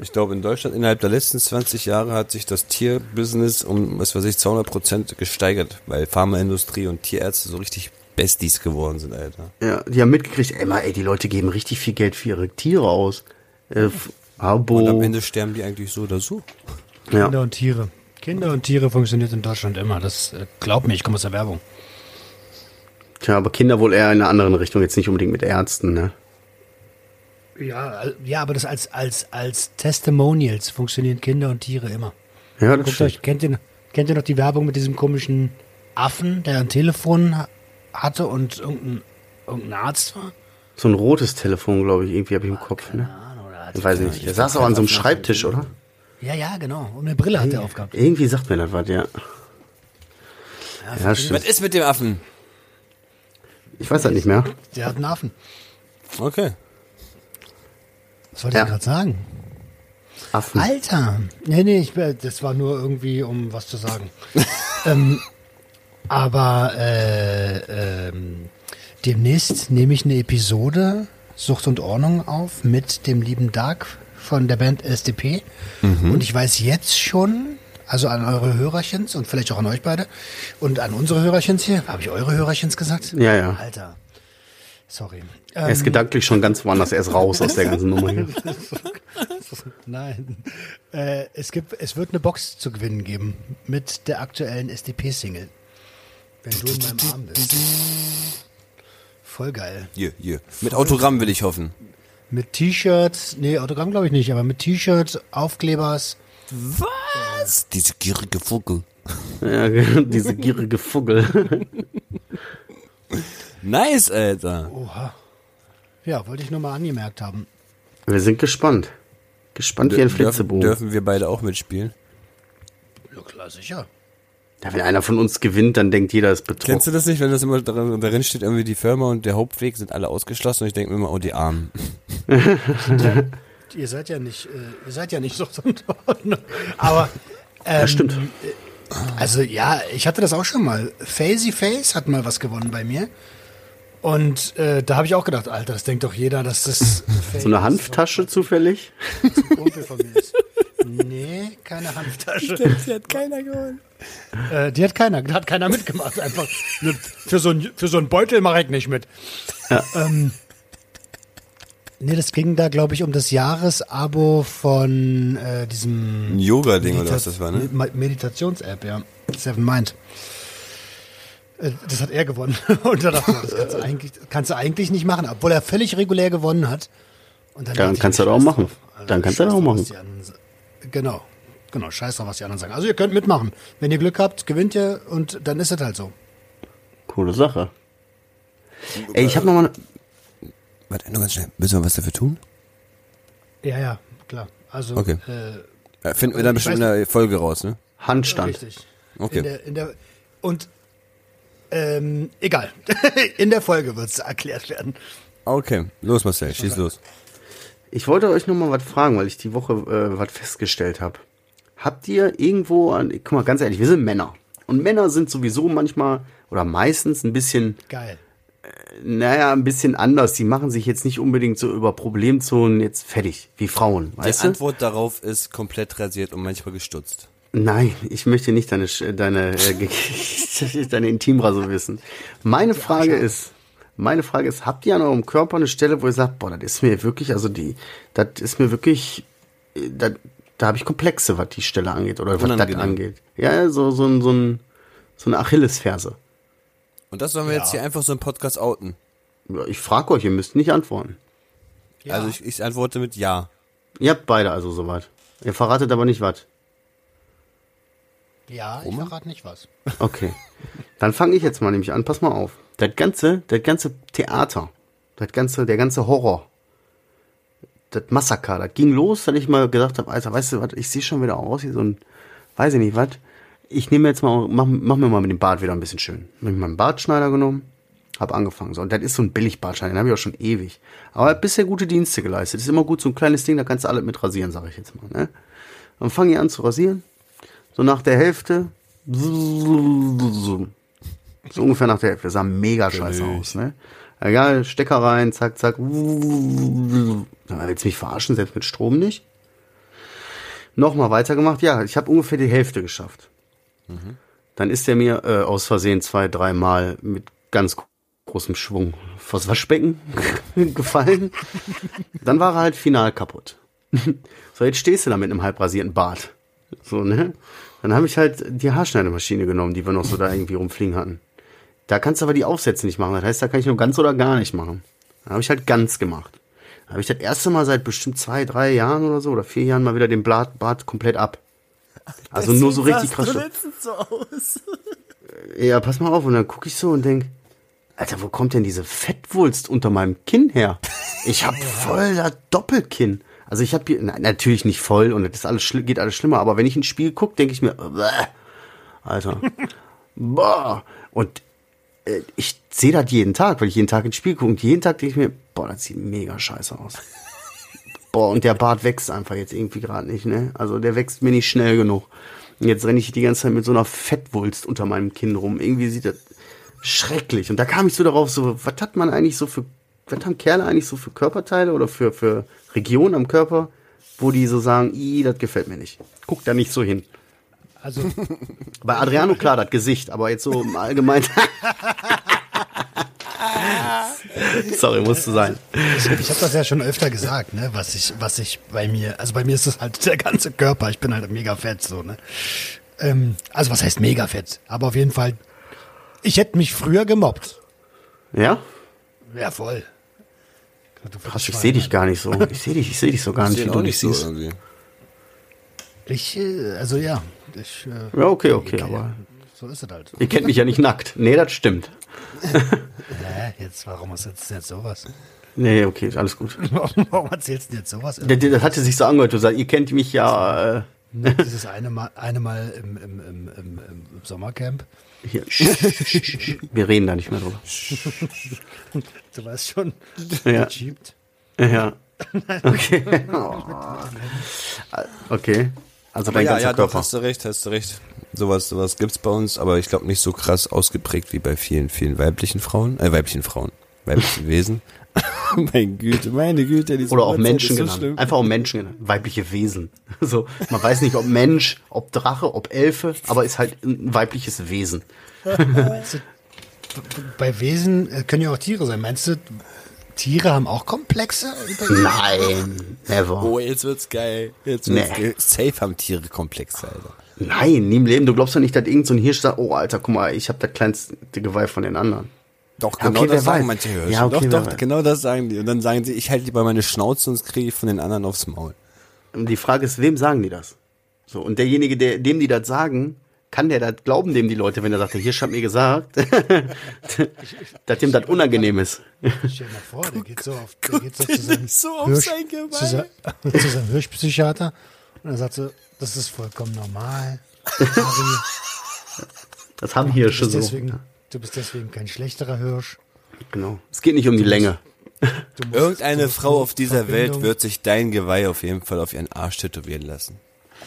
ich glaube in Deutschland innerhalb der letzten 20 Jahre hat sich das Tierbusiness um, was weiß ich, 200 Prozent gesteigert, weil Pharmaindustrie und Tierärzte so richtig Besties geworden sind, Alter. Ja, die haben mitgekriegt, ey, mal, ey, die Leute geben richtig viel Geld für ihre Tiere aus. Äh, Abo. Und am Ende sterben die eigentlich so oder so. ja. Kinder und Tiere. Kinder und Tiere funktioniert in Deutschland immer. Das äh, glaub mir, ich komme aus der Werbung. Tja, aber Kinder wohl eher in einer anderen Richtung, jetzt nicht unbedingt mit Ärzten, ne? Ja, ja, aber das als, als, als Testimonials funktionieren Kinder und Tiere immer. Ja, das Guckt stimmt. euch, kennt ihr, kennt ihr noch die Werbung mit diesem komischen Affen, der ein Telefon ha- hatte und irgendein, irgendein Arzt war? So ein rotes Telefon, glaube ich, irgendwie habe ich im Kopf, ne? Ahnung, Ich weiß nicht. Der saß auch an so einem Schreibtisch, oder? Ja, ja, genau. Und eine Brille hat er aufgehabt. Irgendwie sagt mir das was, ja. Ja, stimmt. Was ist mit dem Affen? Ich weiß das nicht mehr. Der hat einen Affen. Okay. Was wollte ich Ja. gerade sagen? Affen. Alter! Nee, nee, ich, äh, das war nur irgendwie, um was zu sagen. <laughs> ähm, aber äh, ähm, demnächst nehme ich eine Episode Sucht und Ordnung auf mit dem lieben Dark von der Band SDP. Und ich weiß jetzt schon, also an eure Hörerchens und vielleicht auch an euch beide und an unsere Hörerchens hier. Habe ich eure Hörerchens gesagt? Ja, ja. Alter. Sorry. Er ist gedanklich schon ganz woanders. Er ist raus aus der ganzen Nummer hier. <laughs> Nein. Äh, es, gibt, es wird eine Box zu gewinnen geben mit der aktuellen SDP-Single. Wenn du in meinem Arm bist. Voll geil. Hier, hier. Mit Autogramm will ich hoffen. Mit T-Shirts, nee, Autogramm glaube ich nicht, aber mit T-Shirts, Aufklebers. Was? Diese gierige Vogel. Ja, diese gierige Vogel. Nice, Alter. Oha. Ja, wollte ich nur mal angemerkt haben. Wir sind gespannt. Gespannt wie ein Dürfen, Flitzebogen. dürfen wir beide auch mitspielen? Ja, klar, sicher. Ja, wenn einer von uns gewinnt, dann denkt jeder, ist betroffen. Kennst du das nicht, wenn das immer darin, darin steht, irgendwie die Firma und der Hauptweg sind alle ausgeschlossen und ich denke mir immer, oh, die Armen. <laughs> Ihr seid ja nicht, äh, ihr seid ja nicht so <laughs> Aber ähm, Ja, stimmt. Also ja, ich hatte das auch schon mal. Fazy Face hat mal was gewonnen bei mir. Und äh, da habe ich auch gedacht, Alter, das denkt doch jeder, dass das <laughs> So eine Hanftasche zufällig? ein Kumpel von mir ist. Nee, keine Hanftasche. <laughs> Die hat keiner gewonnen. Äh, die hat keiner, da hat keiner mitgemacht. Einfach für so ein für so einen Beutel mache ich nicht mit. Ähm, nee, das ging da, glaube ich, um das Jahresabo von äh, diesem Ein Yoga-Ding oder was das war, ne? Me- Meditations-App, ja. Seven Mind. Äh, Das hat er gewonnen. <laughs> Und da dachte ich, das kannst du, <laughs> eigentlich, kannst du eigentlich nicht machen, obwohl er völlig regulär gewonnen hat. Und Dann ich, kannst du das auch machen. Also, Dann kannst du das auch machen. Genau. Genau, scheiß drauf, was die anderen sagen. Also ihr könnt mitmachen. Wenn ihr Glück habt, gewinnt ihr und dann ist es halt so. Coole Sache. Ey, ich habe noch mal... Warte, nur ganz schnell. Müssen wir was dafür tun? Ja, ja, klar. Also, Okay. äh, Ja, finden wir dann Ich bestimmt in der Folge raus, ne? Handstand. richtig. Okay. In der, in der, und, ähm, egal. <laughs> in der Folge wird es erklärt werden. Okay, los Marcel, schieß los. Ich wollte euch noch mal was fragen, weil ich die Woche äh, was festgestellt habe. Habt ihr irgendwo an... Guck mal, ganz ehrlich, wir sind Männer. Und Männer sind sowieso manchmal oder meistens ein bisschen Geil. Naja, ein bisschen anders. Die machen sich jetzt nicht unbedingt so über Problemzonen jetzt fertig, wie Frauen, Die weißt du? Antwort darauf ist komplett rasiert und manchmal gestutzt. Nein, ich möchte nicht deine, deine, äh, <laughs> <laughs> deine Intimrasur wissen. Meine Frage ist, meine Frage ist, habt ihr an eurem Körper eine Stelle, wo ihr sagt, boah, das ist mir wirklich, also die, das ist mir wirklich, äh, da, da habe ich Komplexe, was die Stelle angeht oder was das angeht. Ja, so, so, ein- so, ein, so eine Achillesferse. Und das sollen wir jetzt hier einfach so im Podcast outen. Ja, Ich frage euch, ihr müsst nicht antworten. Ja. Also ich, ich antworte mit Ja. Ihr habt beide also soweit. Ihr verratet aber nicht was. Ja, ich verrate nicht was. Okay. Dann fange ich jetzt mal nämlich an. Pass mal auf. Das ganze, das ganze Theater, das ganze, der ganze Horror, das Massaker, das ging los, dass ich mal gesagt habe, Alter, weißt du was, ich sehe schon wieder aus wie so ein, weiß ich nicht was. Ich nehme jetzt mal, mach, mach mir mal mit dem Bart wieder ein bisschen schön. Hab ich meinen Bartschneider genommen, hab angefangen. So, und das ist so ein Billig-Bartschneider, den habe ich auch schon ewig. Aber er hat bisher gute Dienste geleistet. ist immer gut, so ein kleines Ding, da kannst du alles mit rasieren, sage ich jetzt mal. Ne? Dann fange ich an zu rasieren. So nach der Hälfte. So ungefähr nach der Hälfte. Das sah mega scheiße aus, ne? Egal, Stecker rein, zack, zack. Dann willst du mich verarschen, selbst mit Strom nicht. Nochmal weitergemacht. Ja, ich habe ungefähr die Hälfte geschafft. Dann ist er mir äh, aus Versehen zwei, dreimal mit ganz großem Schwung vors Waschbecken <laughs> gefallen. Dann war er halt final kaputt. so, jetzt stehst du da mit einem halb rasierten Bart. So, ne? Dann habe ich halt die Haarschneidemaschine genommen, die wir noch so da irgendwie rumfliegen hatten. Da kannst du aber die Aufsätze nicht machen. Das heißt, da kann ich nur ganz oder gar nicht machen. Da habe ich halt ganz gemacht. Da habe ich das erste Mal seit bestimmt zwei, drei Jahren oder so oder vier Jahren mal wieder den Bart, Bart komplett ab. Also nur so richtig krass. so aus. Ja, pass mal auf. Und dann gucke ich so und denk, Alter, wo kommt denn diese Fettwulst unter meinem Kinn her? Ich hab voll das Doppelkinn. Also ich habe hier, na, natürlich nicht voll und das alles, geht alles schlimmer, aber wenn ich ins Spiel gucke, denke ich mir, bäh, Alter, <laughs> boah. Und äh, ich sehe das jeden Tag, weil ich jeden Tag ins Spiel gucke und jeden Tag denke ich mir, boah, das sieht mega scheiße aus. Boah, und der Bart wächst einfach jetzt irgendwie gerade nicht, ne? Also der wächst mir nicht schnell genug. Und jetzt renne ich die ganze Zeit mit so einer Fettwulst unter meinem Kinn rum. Irgendwie sieht das schrecklich. Und da kam ich so darauf, so, was hat man eigentlich so für, was haben Kerle eigentlich so für Körperteile oder für, für Regionen am Körper, wo die so sagen, i, das gefällt mir nicht. Guck da nicht so hin. Also, Bei Adriano klar, das Gesicht, aber jetzt so im Allgemeinen. <laughs> <laughs> Sorry, musste sein. ich, ich habe das ja schon öfter gesagt, ne, was ich, was ich bei mir, also bei mir ist das halt der ganze Körper. Ich bin halt mega fett, so, ne. Ähm, also was heißt mega fett? Aber auf jeden Fall, ich hätte mich früher gemobbt. Ja? Ja, voll. Du Krass, ich sehe dich gar nicht so. Ich sehe dich, ich sehe dich so gar nicht, wie du dich so siehst. irgendwie. Ich, äh, also ja. Ich, äh, Ja, okay, okay, ich- aber So ist es halt. ihr kennt mich ja nicht nackt. Nee, das stimmt. <laughs> Hä, jetzt, warum erzählst du jetzt sowas? Nee, okay, ist alles gut. <laughs> warum erzählst du jetzt sowas? Das, das hatte sich so angehört, du sagst, ihr kennt mich ja, äh, Dieses <laughs> eine Mal, eine Mal im, im, im, im, im Sommercamp. hier. Wir reden da nicht mehr drüber. Du weißt schon, Ja. schiebt. Ja. Okay. Okay. Also Aber dein ja, ganzer ja, doch, Körper. hast du recht, hast du recht. Sowas, sowas gibt's bei uns, aber ich glaube nicht so krass ausgeprägt wie bei vielen, vielen weiblichen Frauen, äh, weiblichen Frauen, weiblichen Wesen. <laughs> meine Güte, meine Güte, diese Oder auch Menschen so genannt. schlimm. Einfach auch Menschen genannt. Weibliche Wesen. <laughs> So, man weiß nicht, ob Mensch, ob Drache, ob Elfe, aber ist halt ein weibliches Wesen. Bei Wesen äh, können ja auch Tiere sein. Meinst du, Tiere haben auch Komplexe? Nein, never. Oh, jetzt wird's geil. Jetzt wird's Nee. geil. Safe haben Tiere Komplexe, Alter. Nein, nie im Leben. Du glaubst doch nicht, dass irgend so ein Hirsch sagt, oh Alter, guck mal, ich habe das kleinste Geweih von den anderen. Doch, Ja, genau okay, das sagen weiß. manche Hirsche. Ja, okay, doch, doch, weiß. genau das sagen die. Und dann sagen sie, ich halte lieber meine Schnauze, sonst kriege ich von den anderen aufs Maul. Und die Frage ist, wem sagen die das? So, und derjenige, der, dem die das sagen, kann der das glauben, dem die Leute, wenn er sagt, der Hirsch hat mir gesagt, <laughs> dass dem das unangenehm ist. Stell dir mal vor, der geht so auf, der geht so zu seinem, so auf Hirsch, sein Geweih. zu <laughs> seinem Hirschpsychiater und er sagt so, das ist vollkommen normal. <laughs> Das haben du, Hirsche bist so. deswegen, du bist deswegen kein schlechterer Hirsch. Genau. Es geht nicht um die Länge. <laughs> Du musst- Irgendeine du musst Frau auf dieser Welt Verbindung- wird sich dein Geweih auf jeden Fall auf ihren Arsch tätowieren lassen.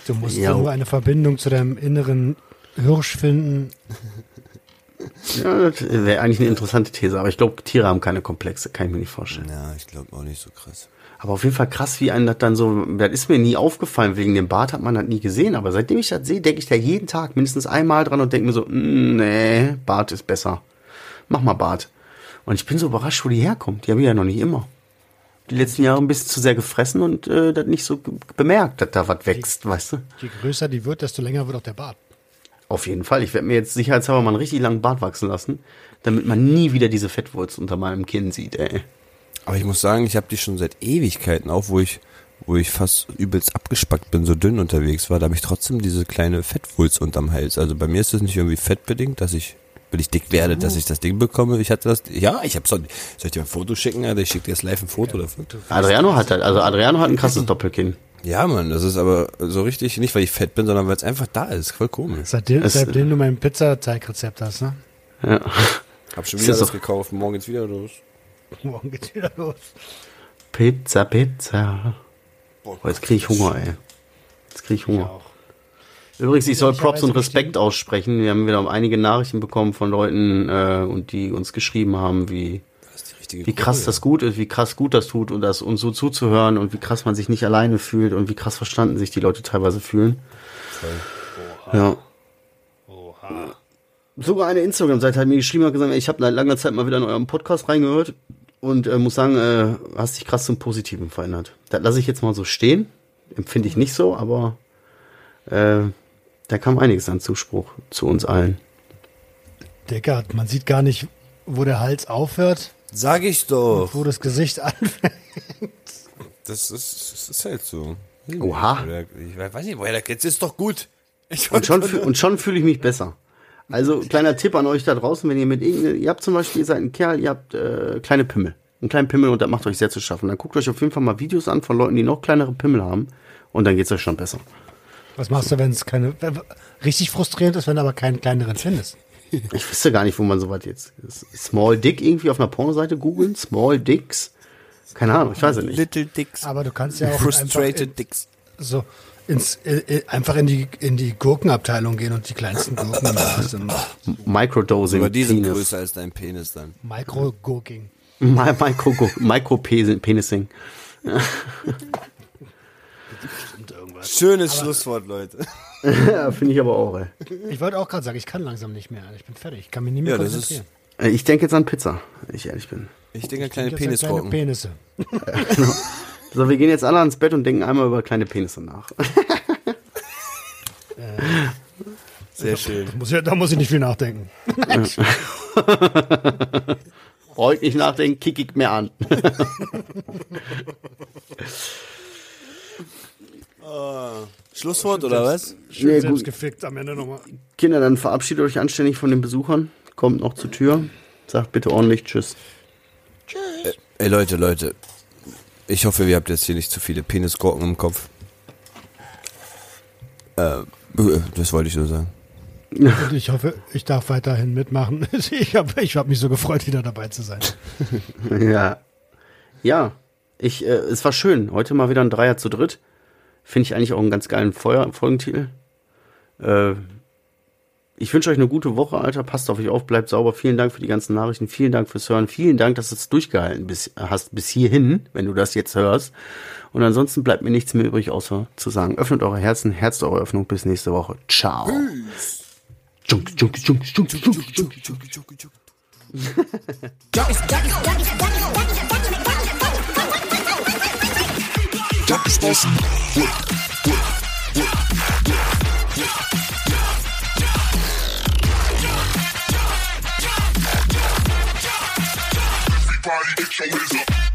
Du musst Ja. nur eine Verbindung zu deinem inneren Hirsch finden. <laughs> Ja, das wäre eigentlich eine interessante These, aber ich glaube, Tiere haben keine Komplexe, kann ich mir nicht vorstellen. Ja, ich glaube auch nicht so krass. Aber auf jeden Fall krass, wie einem das dann so, das ist mir nie aufgefallen, wegen dem Bart hat man das nie gesehen, aber seitdem ich das sehe, denke ich da jeden Tag mindestens einmal dran und denke mir so, mm, nee, Bart ist besser. Mach mal Bart. Und ich bin so überrascht, wo die herkommt. Die habe ich ja noch nicht immer. Die letzten Jahre ein bisschen zu sehr gefressen und äh, das nicht so bemerkt, dass da was wächst, weißt du? Je größer die wird, desto länger wird auch der Bart. Auf jeden Fall. Ich werde mir jetzt sicherheitshalber mal einen richtig langen Bart wachsen lassen, damit man nie wieder diese Fettwurzel unter meinem Kinn sieht, ey. Aber ich muss sagen, ich habe die schon seit Ewigkeiten, auch wo ich, wo ich fast übelst abgespackt bin, so dünn unterwegs war, da habe ich trotzdem diese kleine Fettwulst unterm Hals. Also bei mir ist das nicht irgendwie fettbedingt, dass ich, wenn ich dick werde, dass ich das Ding bekomme. Ich hatte das, ja, ich habe so, soll ich dir ein Foto schicken? Alter? Ich schicke dir jetzt live ein Foto davon. Adriano hat halt, also Adriano hat ein krasses <laughs> Doppelkinn. Ja, Mann, das ist aber so richtig, nicht weil ich fett bin, sondern weil es einfach da ist. Voll komisch. Seitdem, Es- seitdem du mein Pizzateigrezept hast, ne? Ja. Hab schon wieder das das gekauft, morgen geht's wieder los. <laughs> Morgen geht's wieder los. Pizza, Pizza. Boah, jetzt kriege ich Hunger, ey. Jetzt kriege ich Hunger. auch. Übrigens, ich soll Props und Respekt aussprechen. Wir haben wieder einige Nachrichten bekommen von Leuten, äh, und die uns geschrieben haben, wie, wie krass Gruppe, das gut ist, wie krass gut das tut und das uns so zuzuhören und wie krass man sich nicht alleine fühlt und wie krass verstanden sich die Leute teilweise fühlen. Ja. Sogar eine Instagram-Seite hat mir geschrieben und gesagt, ich habe seit langer Zeit mal wieder in eurem Podcast reingehört und äh, muss sagen, äh, hast dich krass zum Positiven verändert. Das lasse ich jetzt mal so stehen. Empfinde ich nicht so, aber äh, da kam einiges an Zuspruch zu uns allen. Digga, man sieht gar nicht, wo der Hals aufhört, Sag ich doch. wo das Gesicht <laughs> anfängt. Das ist, das ist halt so. Oha. Ich weiß nicht, woher der jetzt ist doch gut. Ich Und schon, fü- und schon fühle ich mich besser. Also kleiner Tipp an euch da draußen, wenn ihr mit irgendeinem, ihr habt zum Beispiel, ihr seid ein Kerl, ihr habt äh, kleine Pimmel. Einen kleinen Pimmel und das macht euch sehr zu schaffen. Dann guckt euch auf jeden Fall mal Videos an von Leuten, die noch kleinere Pimmel haben und dann geht's euch schon besser. Was machst du, wenn es keine. wenn- Richtig frustrierend ist, wenn du aber keinen kleineren findest. Ich wüsste gar nicht, wo man sowas jetzt. Small Dick irgendwie auf einer Pornoseite googeln? Small Dicks? Keine Ahnung, ich weiß es nicht. Little Dicks. Aber du kannst ja auch Frustrated Dicks. so ins, äh, äh, einfach in die, in die Gurkenabteilung gehen und die kleinsten Gurken sind. Microdosing. Aber die sind Penis. größer als dein Penis dann. Micro-Gurking. Mi- Micro, Micro-Penising. Schönes Schlusswort, Leute. <laughs> Ja, finde ich aber auch, ey. Ich wollte auch gerade sagen, ich kann langsam nicht mehr. Ich bin fertig. Ich kann mich nicht mehr Ja, das ist- konzentrieren. Äh, Ich denke jetzt an Pizza, wenn ich ehrlich bin. Ich denke an kleine Ich denke an Penisgurken. Penisse. <laughs> So, wir gehen jetzt alle ans Bett und denken einmal über kleine Penisse nach. <laughs> Sehr schön. Muss ja, da muss ich nicht viel nachdenken. <laughs> Brauche ich nicht nachdenken, kick ich mir an. <laughs> Schlusswort oder was? Schön Nee, selbst gut. gefickt am Ende nochmal. Kinder, dann verabschiedet euch anständig von den Besuchern. Kommt noch zur Tür. Sagt bitte ordentlich Tschüss. Ey Leute, Leute. Ich hoffe, ihr habt jetzt hier nicht zu viele Penisgurken im Kopf. Äh, das wollte ich nur sagen. Und ich hoffe, ich darf weiterhin mitmachen. <laughs> Ich habe ich hab mich so gefreut, wieder dabei zu sein. <laughs> Ja. Ja. Ich, äh, es war schön. Heute mal wieder ein Dreier zu dritt. Finde ich eigentlich auch einen ganz geilen Feuer Folgentitel. Äh, ich wünsche euch eine gute Woche, Alter. Passt auf euch auf, bleibt sauber. Vielen Dank für die ganzen Nachrichten. Vielen Dank fürs Hören. Vielen Dank, dass du es durchgehalten bis, hast bis hierhin, wenn du das jetzt hörst. Und ansonsten bleibt mir nichts mehr übrig, außer zu sagen, öffnet eure Herzen, Herz eure Öffnung. Bis nächste Woche. Ciao. Everybody get your hands up.